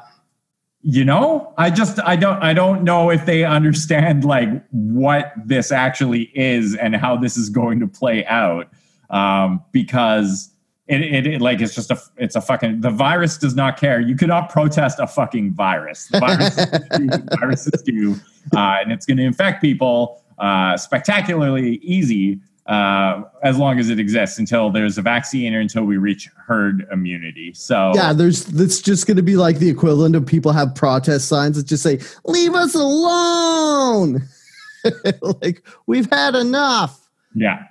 you know i just i don't i don't know if they understand like what this actually is and how this is going to play out um, because it, it, it, like it's just a it's a fucking the virus does not care. You cannot protest a fucking virus. The virus do, viruses do, uh, and it's going to infect people uh, spectacularly easy uh, as long as it exists until there's a vaccine or until we reach herd immunity. So yeah, there's that's just going to be like the equivalent of people have protest signs that just say "Leave us alone." *laughs* like we've had enough. Yeah.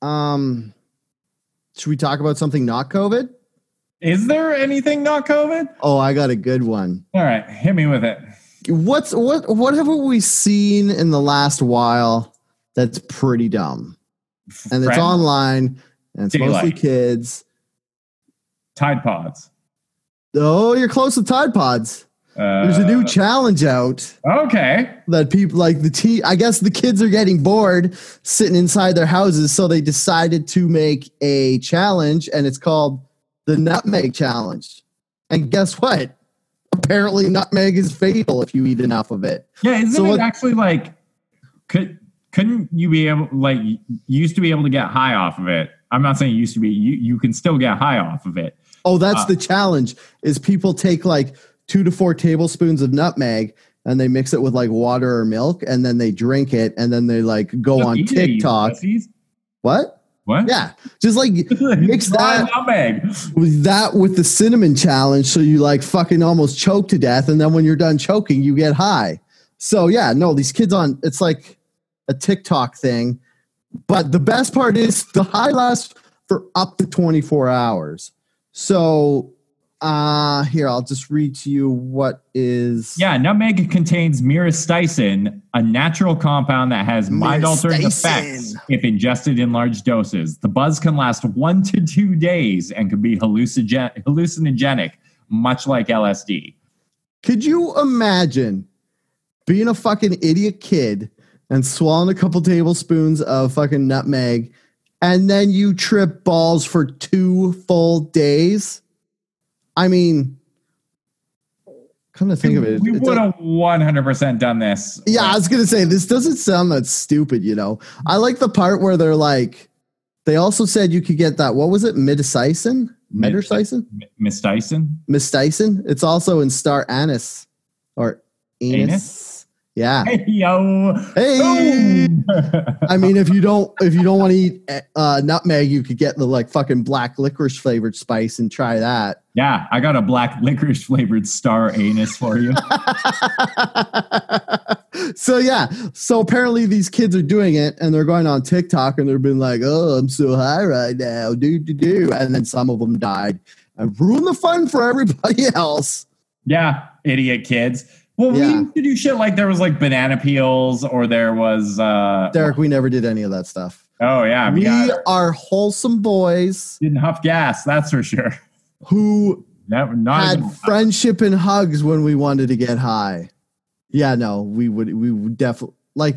Um should we talk about something not COVID? Is there anything not COVID? Oh, I got a good one. All right, hit me with it. What's what what have we seen in the last while that's pretty dumb? And it's online and it's mostly kids. Tide Pods. Oh, you're close to Tide Pods. Uh, There's a new challenge out Okay. that people like the tea. I guess the kids are getting bored sitting inside their houses, so they decided to make a challenge, and it's called the Nutmeg Challenge. And guess what? Apparently, nutmeg is fatal if you eat enough of it. Yeah, isn't So it what- actually like could couldn't you be able like you used to be able to get high off of it? I'm not saying you used to be you you can still get high off of it. Oh, that's Ah. the challenge. Is people take like two to four tablespoons of nutmeg and they mix it with like water or milk, and then they drink it, and then they like go on TikTok. What? What? Yeah, just like *laughs* mix that nutmeg. with that with the cinnamon challenge, so you like fucking almost choke to death, and then when you're done choking, you get high. So yeah, no, these kids on it's like a TikTok thing, but the best part is the high lasts for up to 24 hours. So uh here I'll just read to you what is Yeah, nutmeg contains myristicin, a natural compound that has mind-altering effects if ingested in large doses. The buzz can last one to two days and can be hallucinogen- hallucinogenic, much like LSD. Could you imagine being a fucking idiot kid and swallowing a couple tablespoons of fucking nutmeg and then you trip balls for two full days? I mean, come to think of it, we would does- have 100% done this. yeah, I was gonna say this doesn't sound that stupid, you know. I like the part where they're like, they also said you could get that. What was it, midicicin? Mid- Midicicin? M- Miss Dyson? It's also in star anise or anus. Anus? Yeah. Hey, yo. Hey. I mean, if you don't if you don't want to eat uh, nutmeg, you could get the like fucking black licorice flavored spice and try that. yeah, I got a black licorice flavored star anus for you. *laughs* so yeah, so apparently these kids are doing it and they're going on TikTok and they're being like, "Oh, I'm so high right now, do do do," and then some of them died and ruined the fun for everybody *laughs* else. Yeah, idiot kids. Well, Yeah. we used to do shit like there was like banana peels or there was uh Derek, we never did any of that stuff. Oh yeah, We are wholesome boys didn't huff gas, that's for sure. who Never not had friendship and hugs when we wanted to get high. Yeah, no, we would we would definitely like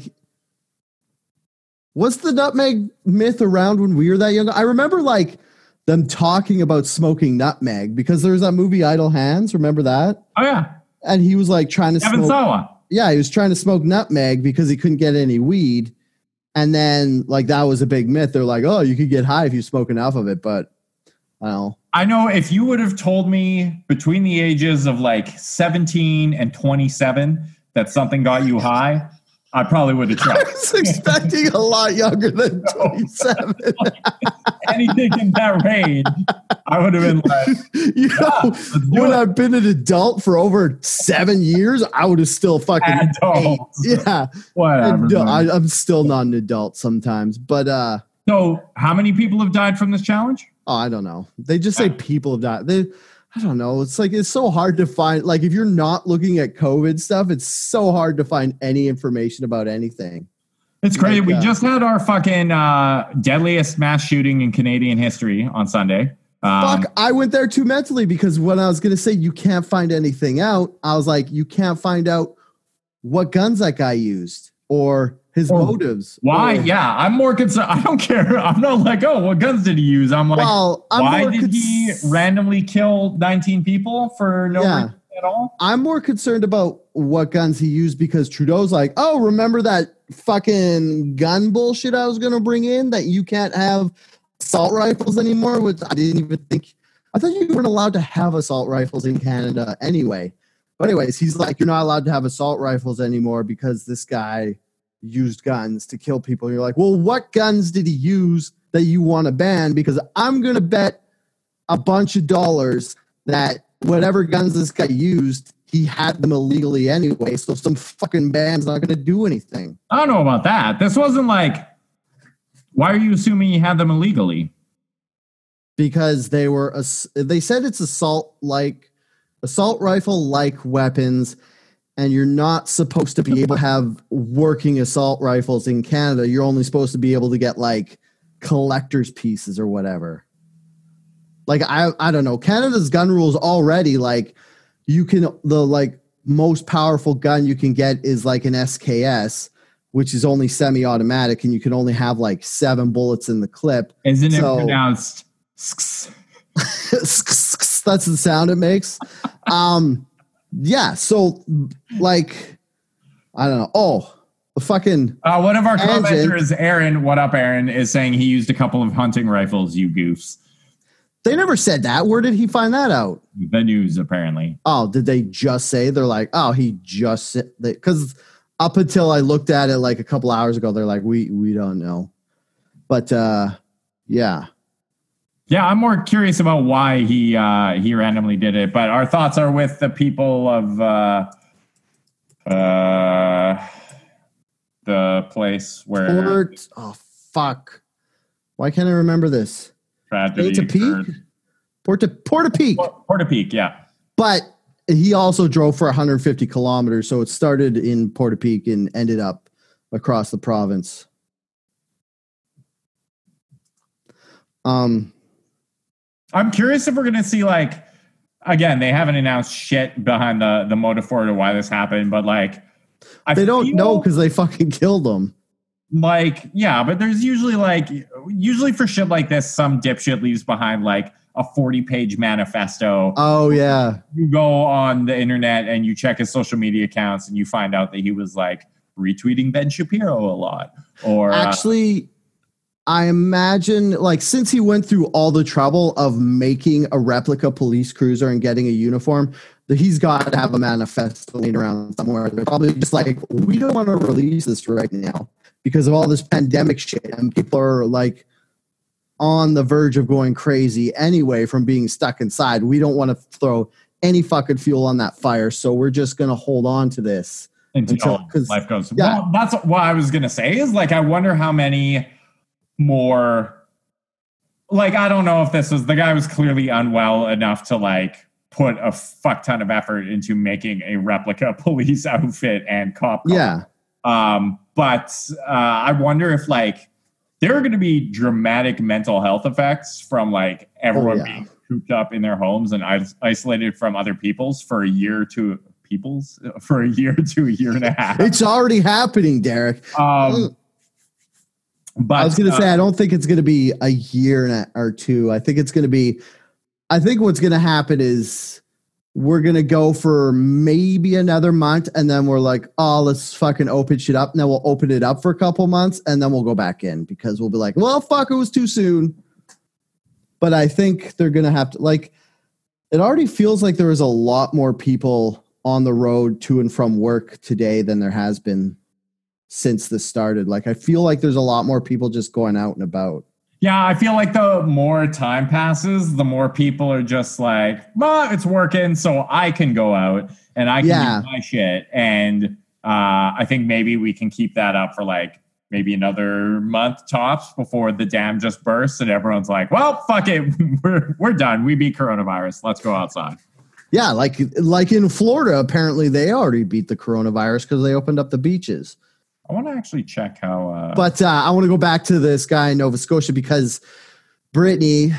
was the nutmeg myth around when we were that young? I remember like them talking about smoking nutmeg because there was that movie Idle Hands, remember that? Oh yeah. And he was like trying to Kevin smoke Sawa. Yeah, he was trying to smoke nutmeg because he couldn't get any weed. And then like that was a big myth. They're like, "Oh, you could get high if you smoke enough of it," but I don't know. I know if you would have told me between the ages of like 17 and 27 that something got you high, I probably would have tried. I was expecting a lot younger than *laughs* 27. *laughs* Anything in that range, I would have been like, you know, let's when it. I've been an adult for over seven years, I would have still fucking Adult. Yeah, whatever. Adult- I, I'm still not an adult sometimes, but uh, so, how many people have died from this challenge? oh, I don't know. They just say people have died. They, I don't know. It's like it's so hard to find. Like if you're not looking at COVID stuff, it's so hard to find any information about anything. It's crazy. Like, we uh, just had our fucking uh, deadliest mass shooting in Canadian history on Sunday. Um, Fuck, I went there too mentally because when I was gonna say you can't find anything out, I was like, you can't find out what guns that guy used or his Or motives. Why? or- Yeah, I'm more concerned. *laughs* I don't care. I'm not like, oh, what guns did he use? I'm like, Well, I'm why more did he randomly kill 19 people for no Yeah. reason at all? I'm more concerned about what guns he used because Trudeau's like, oh, remember that fucking gun bullshit I was gonna bring in that you can't have assault rifles anymore? Which I didn't even think. I thought you weren't allowed to have assault rifles in Canada anyway. But anyways, he's like, you're not allowed to have assault rifles anymore because this guy used guns to kill people. You're like, well, what guns did he use that you want to ban? Because I'm gonna bet a bunch of dollars that whatever guns this guy used, he had them illegally anyway. So some fucking ban's not gonna do anything. I don't know about that. This wasn't like, why are you assuming he had them illegally? because they were they said it's assault like assault rifle like weapons and you're not supposed to be able to have working assault rifles in Canada. You're only supposed to be able to get like collector's pieces or whatever. Like I I don't know. Canada's gun rules already like you can the like most powerful gun you can get is like an SKS, which is only semi-automatic, and you can only have like seven bullets in the clip. Isn't So- it pronounced? *laughs* *laughs* That's the sound it makes. Um, yeah. So, like, I don't know. Oh, the fucking Uh, one of our Engine. commenters, Aaron, what up, Aaron, is saying he used a couple of hunting rifles. You goofs. they never said that. Where did he find that out? The news, apparently. Oh, did they just say they're like, oh, he just because up until I looked at it like a couple hours ago, they're like, we we don't know. But uh, yeah, Yeah, I'm more curious about why he uh, he randomly did it. But our thoughts are with the people of uh, uh, the place where Port. Oh fuck! Why can't I remember this? tragedy It's a peak. Porta Portapique. Port- Portapique, yeah. But he also drove for 150 kilometers, so it started in Portapique and ended up across the province. Um, I'm curious if we're gonna see like again, they haven't announced shit behind the the motive for it or why this happened, but like I they don't know because they fucking killed them. like yeah, but there's usually like usually for shit like this, some dipshit leaves behind like a 40 page manifesto. Oh yeah, you go on the internet and you check his social media accounts and you find out that he was like retweeting Ben Shapiro a lot. Or uh, actually, I imagine like since he went through all the trouble of making a replica police cruiser and getting a uniform, that he's got to have a manifesto laying around somewhere. They're probably just like, we don't want to release this right now because of all this pandemic shit, and people are like on the verge of going crazy anyway from being stuck inside. We don't want to throw any fucking fuel on that fire, so we're just gonna hold on to this. until, until- 'cause- life goes. yeah. Well, that's what I was gonna say. Is like I wonder how many more. Like I don't know if this was the guy was clearly unwell enough to like put a fuck ton of effort into making a replica *laughs* police outfit and cop. Yeah, Um, but uh, I wonder if like there are going to be dramatic mental health effects from like everyone Oh, yeah. being cooped up in their homes and is- isolated from other people's for a year to people's *laughs* for a year to a year and a half. it's already happening, Derek. Um, but I was going to uh, say, I don't think it's going to be a year a, or two. I think it's going to be, I think what's going to happen is we're going to go for maybe another month and then we're like, oh, let's fucking open shit up. And then we'll open it up for a couple months and then we'll go back in because we'll be like, well, fuck, it was too soon. But I think they're going to have to, like, it already feels like there is a lot more people on the road to and from work today than there has been since this started. Like I feel like there's a lot more people just going out and about. Yeah, I feel like the more time passes, the more people are just like, well, it's working, so I can go out and I can Yeah. do my shit. And uh, I think maybe we can keep that up for like maybe another month tops before the dam just bursts and everyone's like, well, fuck it. *laughs* We're, we're done. We beat coronavirus. Let's go outside. Yeah, like like in Florida, apparently they already beat the coronavirus because they opened up the beaches. I want to actually check how. Uh, But uh, I want to go back to this guy in Nova Scotia because Brittany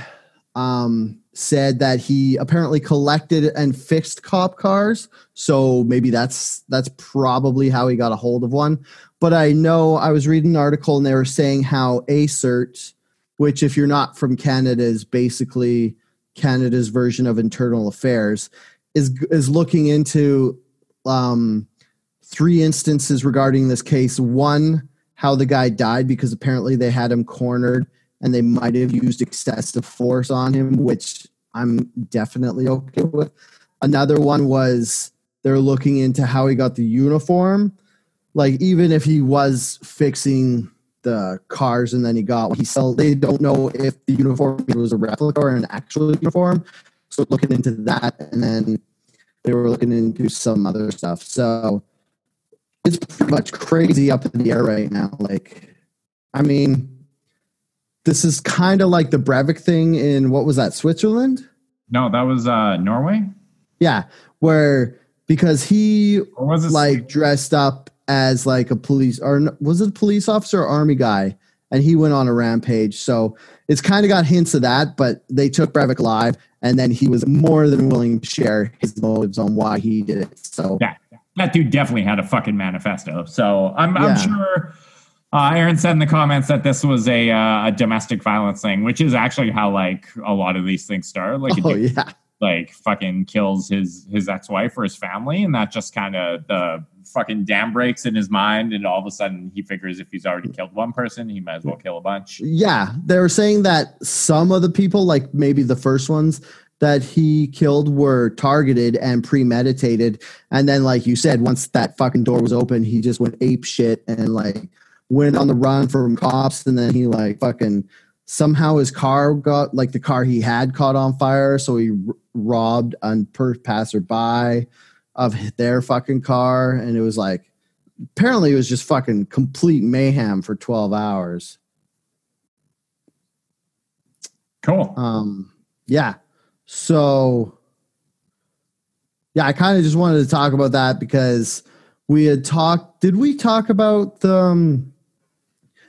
um, said that he apparently collected and fixed cop cars. So maybe that's that's probably how he got a hold of one. But I know I was reading an article and they were saying how ASIRT, which if you're not from Canada is basically Canada's version of internal affairs, is is looking into um, three instances regarding this case. One, how the guy died because apparently they had him cornered and they might have used excessive force on him, which I'm definitely okay with. Another one was they're looking into how he got the uniform. Like even if he was fixing the cars and then he got what he sell, they don't know if the uniform was a replica or an actual uniform. So looking into that, and then they were looking into some other stuff. So it's pretty much crazy up in the air right now. Like, I mean, this is kind of like the Breivik thing in what was that, Switzerland? no, that was uh, Norway. Yeah, where because he Or was like dressed up as like a police or was it a police officer or army guy and he went on a rampage so it's kind of got hints of that but they took Breivik live, and then he was more than willing to share his motives on why he did it so that that dude definitely had a fucking manifesto. So I'm Yeah. I'm sure. Uh, Aaron said in the comments that this was a, uh, a domestic violence thing, which is actually how like a lot of these things start. Like, oh dude, yeah like fucking kills his his ex wife or his family, and that just kind of the fucking dam breaks in his mind, and all of a sudden he figures if he's already killed one person, he might as well kill a bunch. yeah they were saying that some of the people like maybe the first ones that he killed were targeted and premeditated. And then like you said once that fucking door was open he just went ape shit and like went on the run from cops. And then he like fucking somehow his car got like the car he had caught on fire. So he r- robbed a per passerby of their fucking car. And it was like apparently it was just fucking complete mayhem for 12 hours. Cool. um yeah so yeah i kind of just wanted to talk about that because we had talked did we talk about the um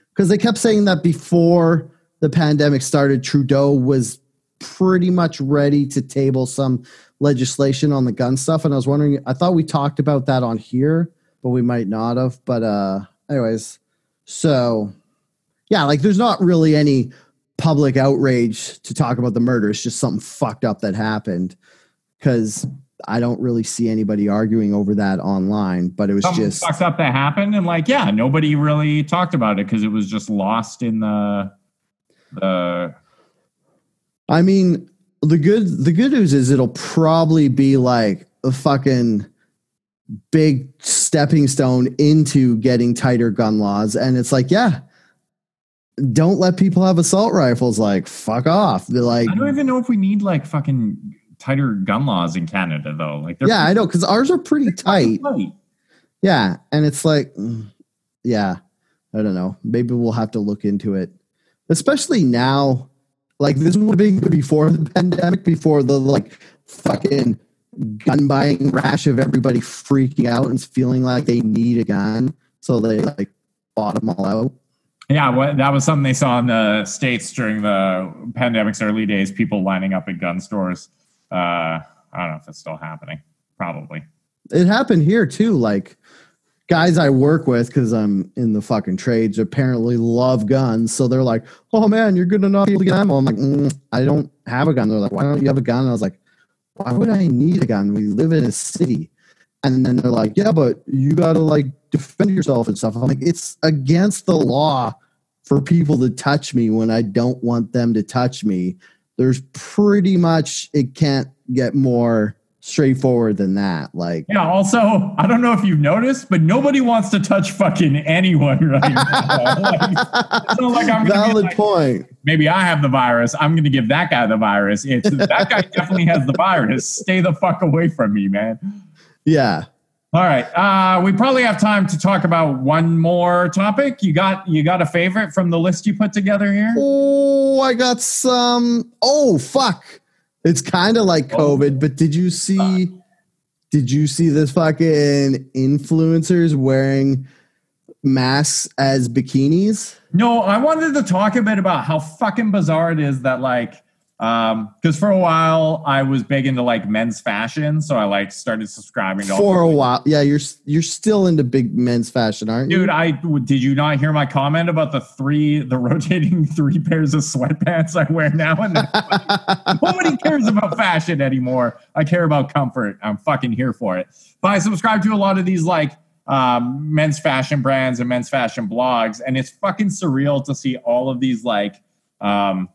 because they kept saying that before the pandemic started trudeau was pretty much ready to table some legislation on the gun stuff and i was wondering i thought we talked about that on here but we might not have but uh anyways. So yeah like there's not really any public outrage to talk about the murder. It's just something fucked up that happened because I don't really see anybody arguing over that online. But it was Something just fucked up that happened, and like, yeah, nobody really talked about it because it was just lost in the the I mean, the good the good news is it'll probably be like a fucking big stepping stone into getting tighter gun laws. And it's like, yeah, don't let people have assault rifles. Like, fuck off. They're like, I don't even know if we need like fucking tighter gun laws in Canada though. Like, they're yeah, I know because ours are pretty tight. tight. Yeah, and it's like, mm, yeah, I don't know. Maybe we'll have to look into it, especially now. Like this would have been before the pandemic, before the like fucking gun buying rash of everybody freaking out and feeling like they need a gun, so they like bought them all out. Yeah, that was something they saw in the states during the pandemic's early days. People lining up at gun stores. Uh, I don't know if it's still happening. Probably. It happened here too. Like guys I work with, because I'm in the fucking trades, apparently love guns. So they're like, "Oh man, you're good enough to get ammo." I'm like, mm, "I don't have a gun." They're like, "Why don't you have a gun?" And I was like, "Why would I need a gun? We live in a city." And then they're like, "Yeah, but you got to like defend yourself and stuff." I'm like, "It's against the law for people to touch me when I don't want them to touch me." There's pretty much it can't get more straightforward than that. Like, Yeah. Also, I don't know if you've noticed, but nobody wants to touch fucking anyone right now. *laughs* like, it's not like I'm valid like, point. maybe I have the virus. I'm going to give that guy the virus. It's that guy definitely has the virus. Stay the fuck away from me, man. Yeah. All right. Uh, we probably have time to talk about one more topic. You got you got a favorite from the list you put together here? Oh, I got some. Oh, fuck. It's kind of like Oh. COVID, but did you see? Did you see this fucking influencers wearing masks as bikinis? No, I wanted to talk a bit about how fucking bizarre it is that like um because for a while I was big into like men's fashion, so I like started subscribing to all For a while, yeah, you're you're still into big men's fashion, aren't you? Dude, I did you not hear my comment about the three, the *laughs* rotating three pairs of sweatpants I wear now? And then *laughs* nobody cares about fashion anymore. I care about comfort. I'm fucking here for it. But I subscribe to a lot of these like um, men's fashion brands and men's fashion blogs, and it's fucking surreal to see all of these like um,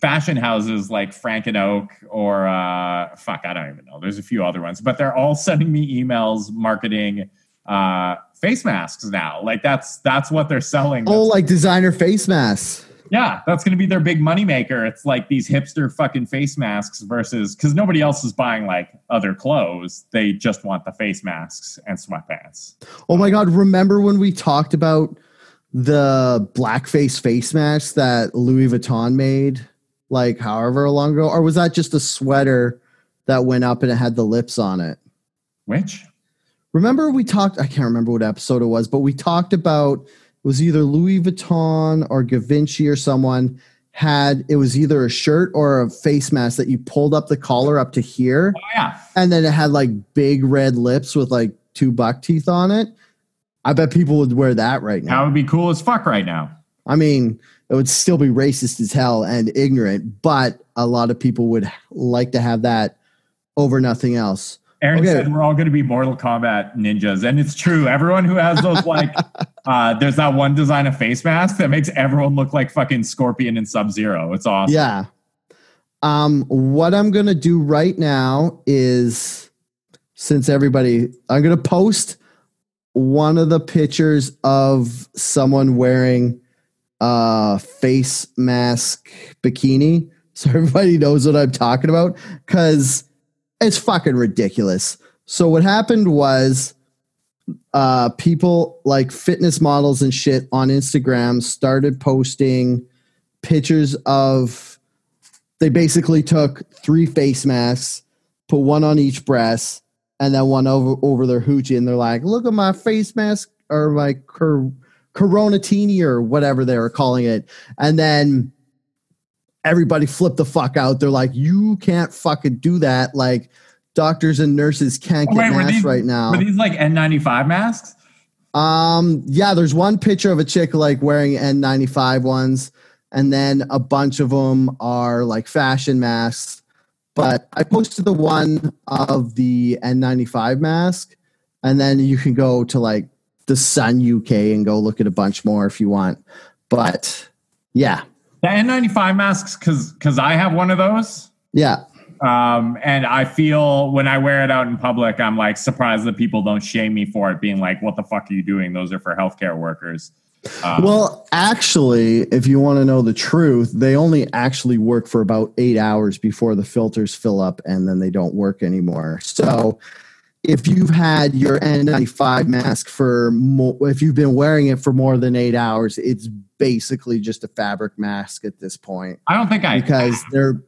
fashion houses like Frank and Oak or uh, fuck, I don't even know. There's a few other ones, but they're all *laughs* sending me emails marketing uh, face masks now. Like that's that's what they're selling. oh, like designer face masks. Yeah, that's going to be their big moneymaker. It's like these hipster fucking face masks versus because nobody else is buying like other clothes. They just want the face masks and sweatpants. Oh my god! Remember when we talked about the blackface face masks that Louis Vuitton made, like however long ago, or was that just a sweater that went up and it had the lips on it? Which? Remember we talked I can't remember what episode it was, but we talked about it was either Louis Vuitton or Givenchy or someone had it was either a shirt or a face mask that you pulled up the collar up to here Oh yeah. and then it had like big red lips with like two buck teeth on it. I bet people would wear that right now. That would be cool as fuck right now. I mean, it would still be racist as hell and ignorant, but a lot of people would like to have that over nothing else. Aaron Okay. said we're all going to be Mortal Kombat ninjas, and it's true. Everyone who has those like, *laughs* uh, there's that one design of face mask that makes everyone look like fucking Scorpion and Sub Zero. It's awesome. Yeah. Um, what I'm gonna do right now is since everybody I'm gonna post one of the pictures of someone wearing a face mask bikini *laughs* so everybody knows what I'm talking about because it's fucking ridiculous. So what happened was uh people like fitness models and shit on Instagram started posting pictures of they basically took three face masks, put one on each breast, and then one over over their hoochie, and they're like, "Look at my face mask or my cor- coronatini or whatever they were calling it," and then everybody flipped the fuck out. They're like, "You can't fucking do that!" Like doctors and nurses can't Oh, get wait, masks these- right now. Were these like N95 masks? Um, yeah, there's one picture of a chick like wearing N95 ones, and then a bunch of them are like fashion masks. But I posted the one of the N95 mask, and then you can go to like the Sun UK and go look at a bunch more if you want. But yeah, The N95 masks, because because I have one of those. yeah, Um, and I feel when I wear it out in public, I'm like surprised that people don't shame me for it, being like, "What the fuck are you doing? Those are for healthcare workers." Um, Well, actually, if you want to know the truth, they only actually work for about eight hours before the filters fill up and then they don't work anymore. So, if you've had your N95 mask for more, if you've been wearing it for more than eight hours, it's basically just a fabric mask at this point I don't think I because they're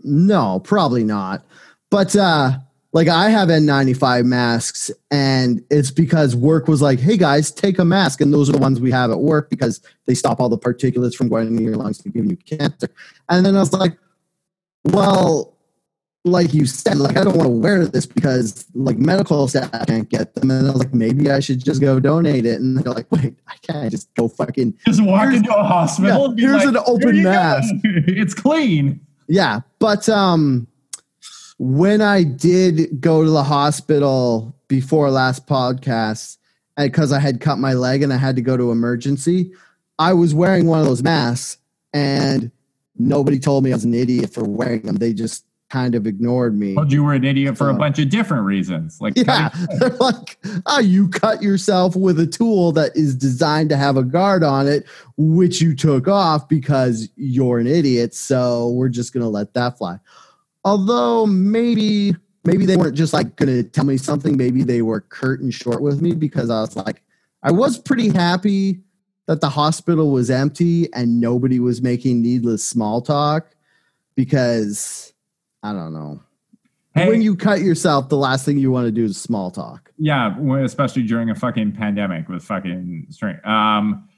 no, probably not. But uh like I have N95 masks and it's because work was like, "Hey guys, take a mask." And those are the ones we have at work because they stop all the particulates from going into your lungs and giving you cancer. And then I was like, "Well, like you said, like I don't want to wear this because like medical staff can't get them." And I was like, "Maybe I should just go donate it." And they're like, "Wait, I can't just go fucking *laughs* just walk into a hospital. Yeah, here's like, an open "Here mask. *laughs* it's clean. Yeah, but um when I did go to the hospital before last podcast because I had cut my leg and I had to go to emergency, I was wearing one of those masks and nobody told me I was an idiot for wearing them. They just kind of ignored me. Told you were an idiot for a bunch of different reasons. Like Yeah, *laughs* they're like, oh, you cut yourself with a tool that is designed to have a guard on it, which you took off because you're an idiot. So we're just gonna let that fly. Although maybe maybe they weren't just like gonna tell me something. Maybe they were curt and short with me because I was like, I was pretty happy that the hospital was empty and nobody was making needless small talk because I don't know hey, when you cut yourself, the last thing you want to do is small talk. yeah, especially during a fucking pandemic with fucking string. Um,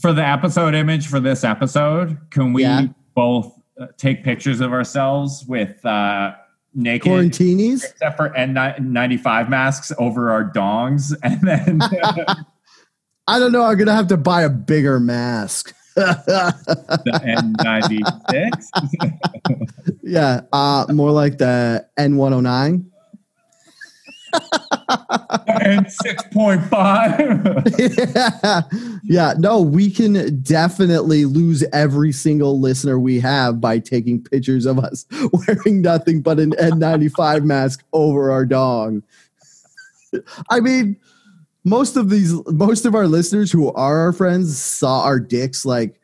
for the episode image for this episode, can we Yeah. both uh, take pictures of ourselves with uh, naked, Quarantinis? except for N95 masks over our dongs, and then *laughs* I don't know. I'm gonna have to buy a bigger mask. *laughs* the N96? *laughs* yeah, uh, more like the N109. N6.5. *laughs* yeah, no, we can definitely lose every single listener we have by taking pictures of us wearing nothing but an N95 mask over our dong. I mean, most of these, most of our listeners who are our friends saw our dicks like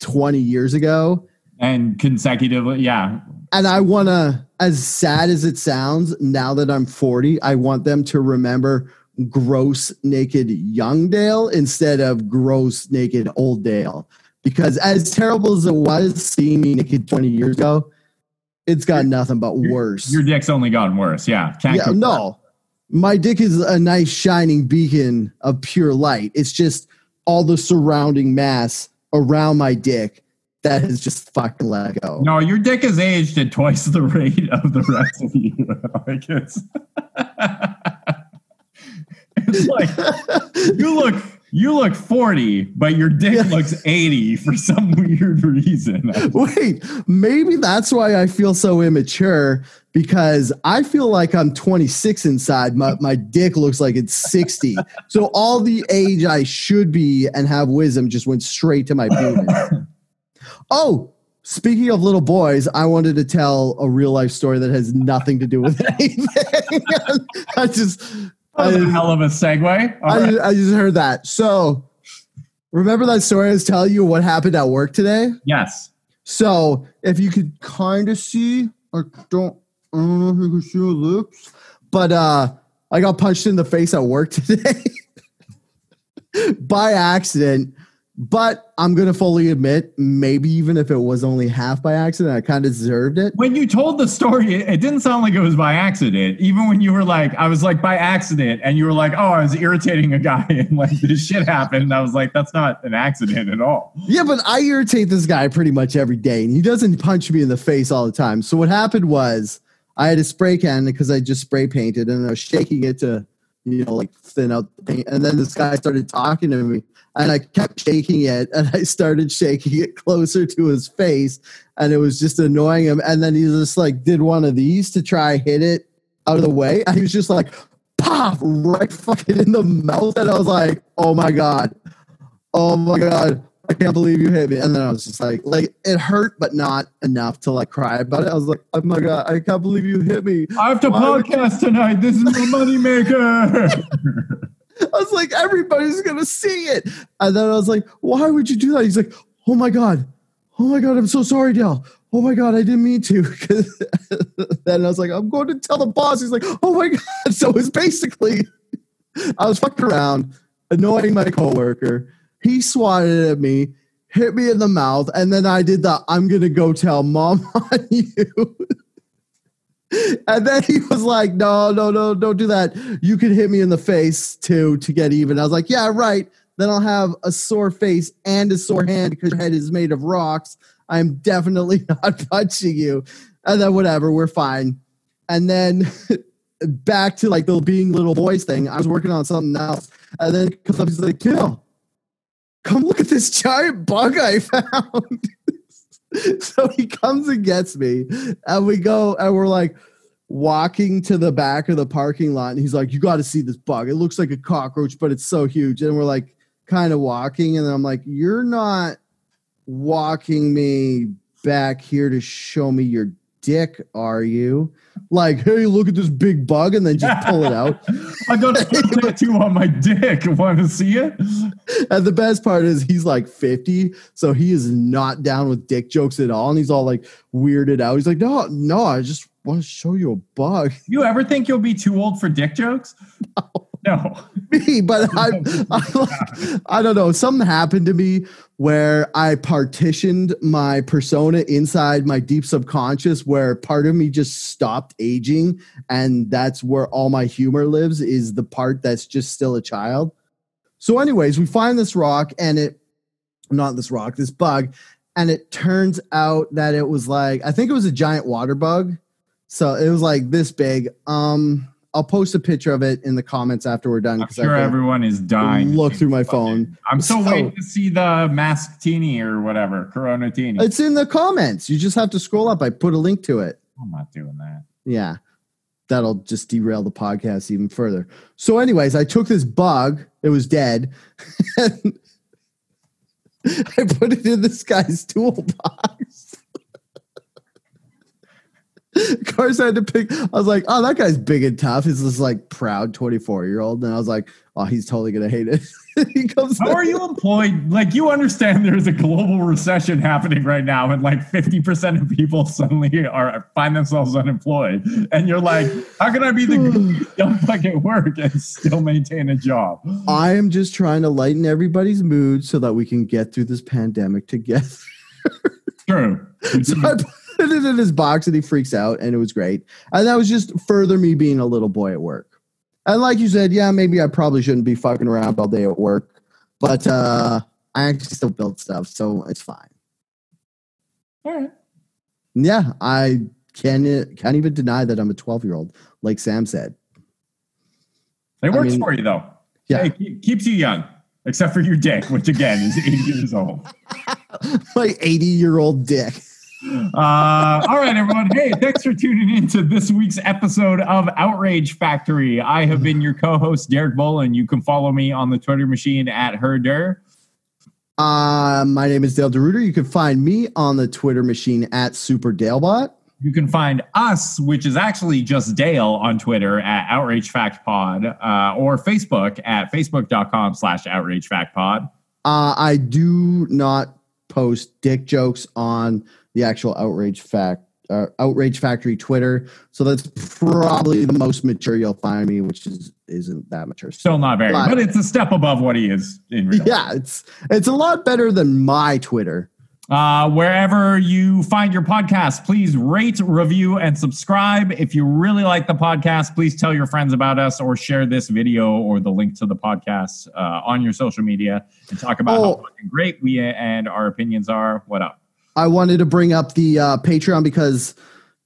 20 years ago. and consecutively, yeah. And I want to, as sad as it sounds, now that I'm 40, I want them to remember gross naked young Dale instead of gross naked old Dale. Because as terrible as it was seeing me naked 20 years ago, it's got nothing but worse. Your dick's only gotten worse. Yeah. Can't yeah, no. My dick is a nice shining beacon of pure light. It's just all the surrounding mass around my dick that has just fucking let go. No, your dick is aged at twice the rate of the rest of you. *laughs* it's like you look you look 40, but your dick Yeah. looks 80 for some *laughs* weird reason. *laughs* Wait, maybe that's why I feel so immature because I feel like I'm 26 inside. My, my dick looks like it's 60. so all the age I should be and have wisdom just went straight to my penis. *laughs* oh, speaking of little boys, I wanted to tell a real life story that has nothing to do with anything. I just. That was a hell of a segue. I, right. just, I just heard that. So, remember that story I was telling you what happened at work today? Yes. So, if you could kind of see, I don't, I don't know if you can see your lips, but uh, I got punched in the face at work *laughs* today by accident. But I'm gonna fully admit, maybe even if it was only half by accident, I kind of deserved it. When you told the story, it, it didn't sound like it was by accident. Even when you were like, I was like by accident, and you were like, oh, I was irritating a guy, *laughs* and like this shit happened. And I was like, that's not an accident at all. Yeah, but I irritate this guy pretty much every day, and he doesn't punch me in the face all the time. So what happened was I had a spray can because I just spray painted, and I was shaking it to, you know, like thin out the paint. And then this guy started talking to me, and I kept shaking it, and I started shaking it closer to his face, and it was just annoying him. And then he just like did one of these to try hit it out of the way, and he was just like, pop, right fucking in the mouth, and I was like, oh my god oh my god i can't believe you hit me and then i was just like like it hurt but not enough to like cry about it i was like oh my god i can't believe you hit me I have to Why podcast tonight. This is my moneymaker. *laughs* i was like everybody's gonna see it. And then i was like why would you do that? He's like oh my god. Oh my god i'm so sorry dale. Oh my god i didn't mean to. *laughs* Then i was like i'm going to tell the boss. He's like oh my god. *laughs* So it's basically i was fucking around annoying my coworker. He swatted at me hit me in the mouth and then i did the i'm gonna go tell mom *laughs* on you and then he was like no no no don't do that. You can hit me in the face too to get even. I was like yeah right. Then i'll have a sore face and a sore hand because your head is made of rocks. I'm definitely *laughs* not punching you. And then whatever we're fine. And then *laughs* back to like the being little boys thing i was working on something else. And then comes up he's like kill. Come look at this giant bug i found *laughs* *laughs* so he comes and gets me and we go and we're like walking to the back of the parking lot and he's like you got to see this bug. It looks like a cockroach but it's so huge. And we're like kind of walking and i'm like you're not walking me back here to show me your dick are you like hey look at this big bug and then just pull it out *laughs* I got a tattoo on my dick. *laughs* Want to see it? And the best part is he's like 50, so he is not down with dick jokes at all. And he's all like weirded out. He's like, no, no, I just want to show you a bug. You ever think you'll be too old for dick jokes? *laughs* No. *laughs* Me, but *laughs* I, I like, I don't know. Something happened to me where I partitioned my persona inside my deep subconscious, where part of me just stopped aging, and that's where all my humor lives. Is the part that's just still a child. So, anyways, we find this rock, and it, not this rock, this bug, and it turns out that it was like I think it was a giant water bug. So it was like this big. Um, I'll post a picture of it in the comments after we're done. I'm sure everyone is dying. Look through my phone. I'm still So- waiting to see the mask teeny or whatever, Corona teeny. It's in the comments. You just have to scroll up. I put a link to it. I'm not doing that. Yeah. That'll just derail the podcast even further. So, anyways, I took this bug. It was dead. *laughs* and *laughs* I put it in this guy's toolbox. Of course, I had to pick. I was like, oh, that guy's big and tough. He's this like proud 24 year old. And I was like, oh, he's totally going to hate it. *laughs* he comes How are you employed? Like you understand there's a global recession happening right now, and like 50% of people suddenly are find themselves unemployed. And you're like, how can I be the young fuck at work and still maintain a job? I am just trying to lighten everybody's mood so that we can get through this pandemic together. True. *laughs* So I put it in his box and he freaks out and it was great. And that was just further me being a little boy at work. And like you said, yeah, maybe I probably shouldn't be fucking around all day at work, but uh, I actually still build stuff, so it's fine. All right. Yeah, I can't can't even deny that I'm a 12 year old, like Sam said. It I works mean- for you though. Yeah. It keeps you young, except for your dick, which again is *laughs* 80 years old. *laughs* My 80 year old dick. Uh, all right, everyone. Hey, thanks for tuning in to this week's episode of Outrage Factory. I have been your co-host, Derek Bolin. You can follow me on the Twitter machine at herder. Uh, my name is Dale DeRuiter. You can find me on the Twitter machine at SuperDaleBot. You can find us, which is actually just Dale, on Twitter at Outrage Fact Pod uh, or Facebook at facebook.com slash Outrage Fact Pod. Uh, I do not post dick jokes on the actual Outrage Fact uh, Outrage Factory Twitter, so that's probably the most mature you'll find me, which is isn't that mature. Still not very, But- but it's a step above what he is in real life. yeah, it's it's a lot better than my Twitter. Uh, wherever you find your podcast, please rate, review, and subscribe. If you really like the podcast, please tell your friends about us or share this video or the link to the podcast uh, on your social media and talk about Oh. how fucking great we and our opinions are. What up? I wanted to bring up the uh, Patreon because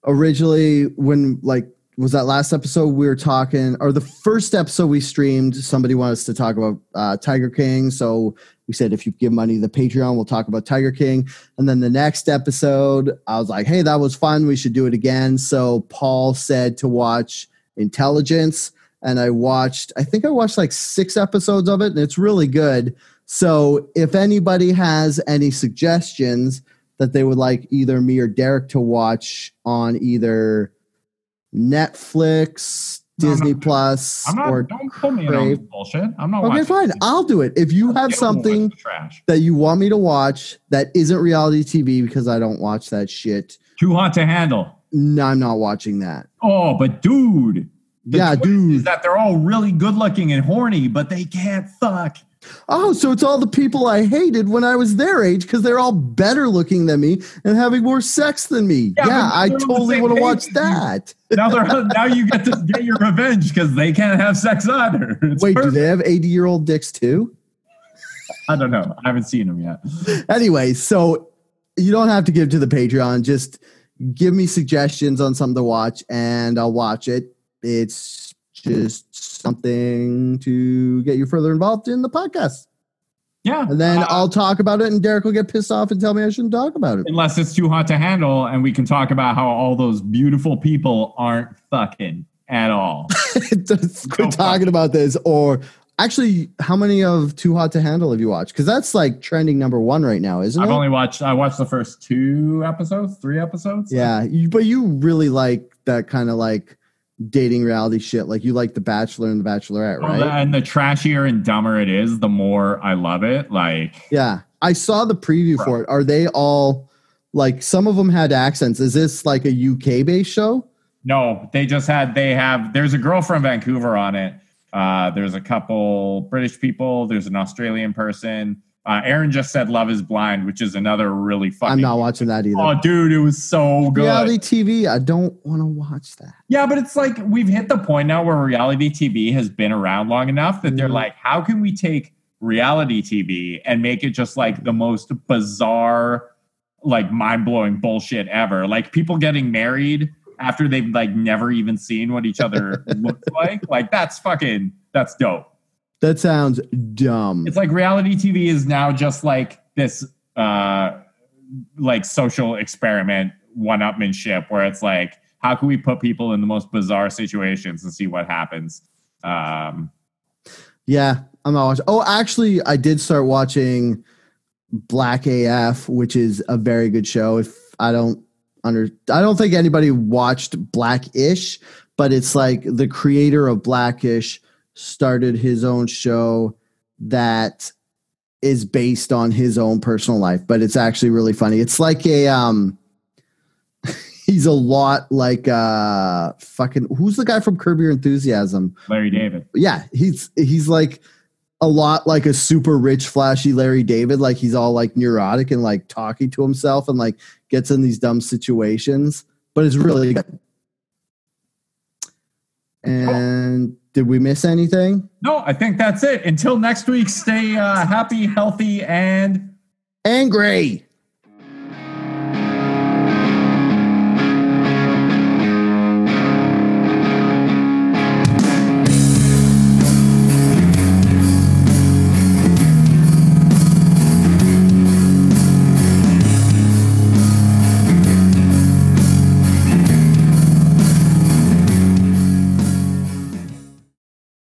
originally, when like was that last episode we were talking, or the first episode we streamed, somebody wanted us to talk about uh, Tiger King. So we said if you give money to the Patreon, we'll talk about Tiger King. And then the next episode, I was like, hey, that was fun. We should do it again. So Paul said to watch Intelligence, and I watched. I think I watched like six episodes of it, and it's really good. So if anybody has any suggestions that they would like either me or Derek to watch on either Netflix, No, Disney not- Plus, I'm not. or don't put me on Crave. this bullshit. I'm not. okay, watching fine, this. I'll do it. If you have Dale will watch something trash. that you want me to watch that isn't reality TV because I don't watch that shit, Too hot to handle. no, I'm not watching that. Oh, but dude. Yeah, dude. Is that they're all really good looking and horny, but they can't fuck. Oh, so it's all the people I hated when I was their age because they're all better looking than me and having more sex than me. Yeah, Yeah, I they're on the totally want to watch that. now they're now you get to *laughs* get your revenge because they can't have sex either. *laughs* It's Wait, do they have 80 year old dicks too? I don't know. I haven't seen them yet. Anyway, so you don't have to give to the Patreon. Just give me suggestions on something to watch and I'll watch it. It's just something to get you further involved in the podcast. Yeah, And then uh, I'll talk about it and Derek will get pissed off and tell me I shouldn't talk about it. unless it's too hot to handle, and we can talk about how all those beautiful people aren't fucking at all. *laughs* Just quit No talking about this. Or actually, how many of Too Hot to Handle have you watched? Because that's like trending number one right now, isn't it? I've only watched. I watched the first two episodes, three episodes. yeah, you, but you really like that kind of like dating reality shit. Like you like The Bachelor and The Bachelorette, right? the- and the trashier and dumber it is, the more I love it. Like, yeah, I saw the preview for it. Are they all like some of them had accents? Is this like a UK based show? no, they just had. They have. There's a girl from Vancouver on it. Uh, there's a couple British people. There's an Australian person. Uh, Aaron just said "Love Is Blind," which is another really fucking. I'm not watching that either. Oh, dude, it was so good. reality TV, I don't want to watch that. Yeah, but it's like we've hit the point now where reality TV has been around long enough that they're Mhm. like, how can we take reality TV and make it just like the most bizarre, like mind blowing bullshit ever? Like people getting married after they've like never even seen what each other *laughs* looks like. Like that's fucking that's dope. That sounds dumb. It's like reality TV is now just like this uh like social experiment one upmanship where it's like how can we put people in the most bizarre situations and see what happens um Yeah, I'm not watching. Oh, actually, I did start watching Black AF, which is a very good show. If I don't under, I don't think anybody watched Blackish, but it's like the creator of Blackish started his own show that is based on his own personal life, but it's actually really funny. It's like a um *laughs* he's a lot like uh fucking who's the guy from Curb Your Enthusiasm? larry david yeah, he's he's like a lot like a super rich, flashy Larry David. Like he's all like neurotic and like talking to himself and like gets in these dumb situations. But it's really good. And did we miss anything? No, I think that's it. Until next week, stay uh, happy, healthy, and angry.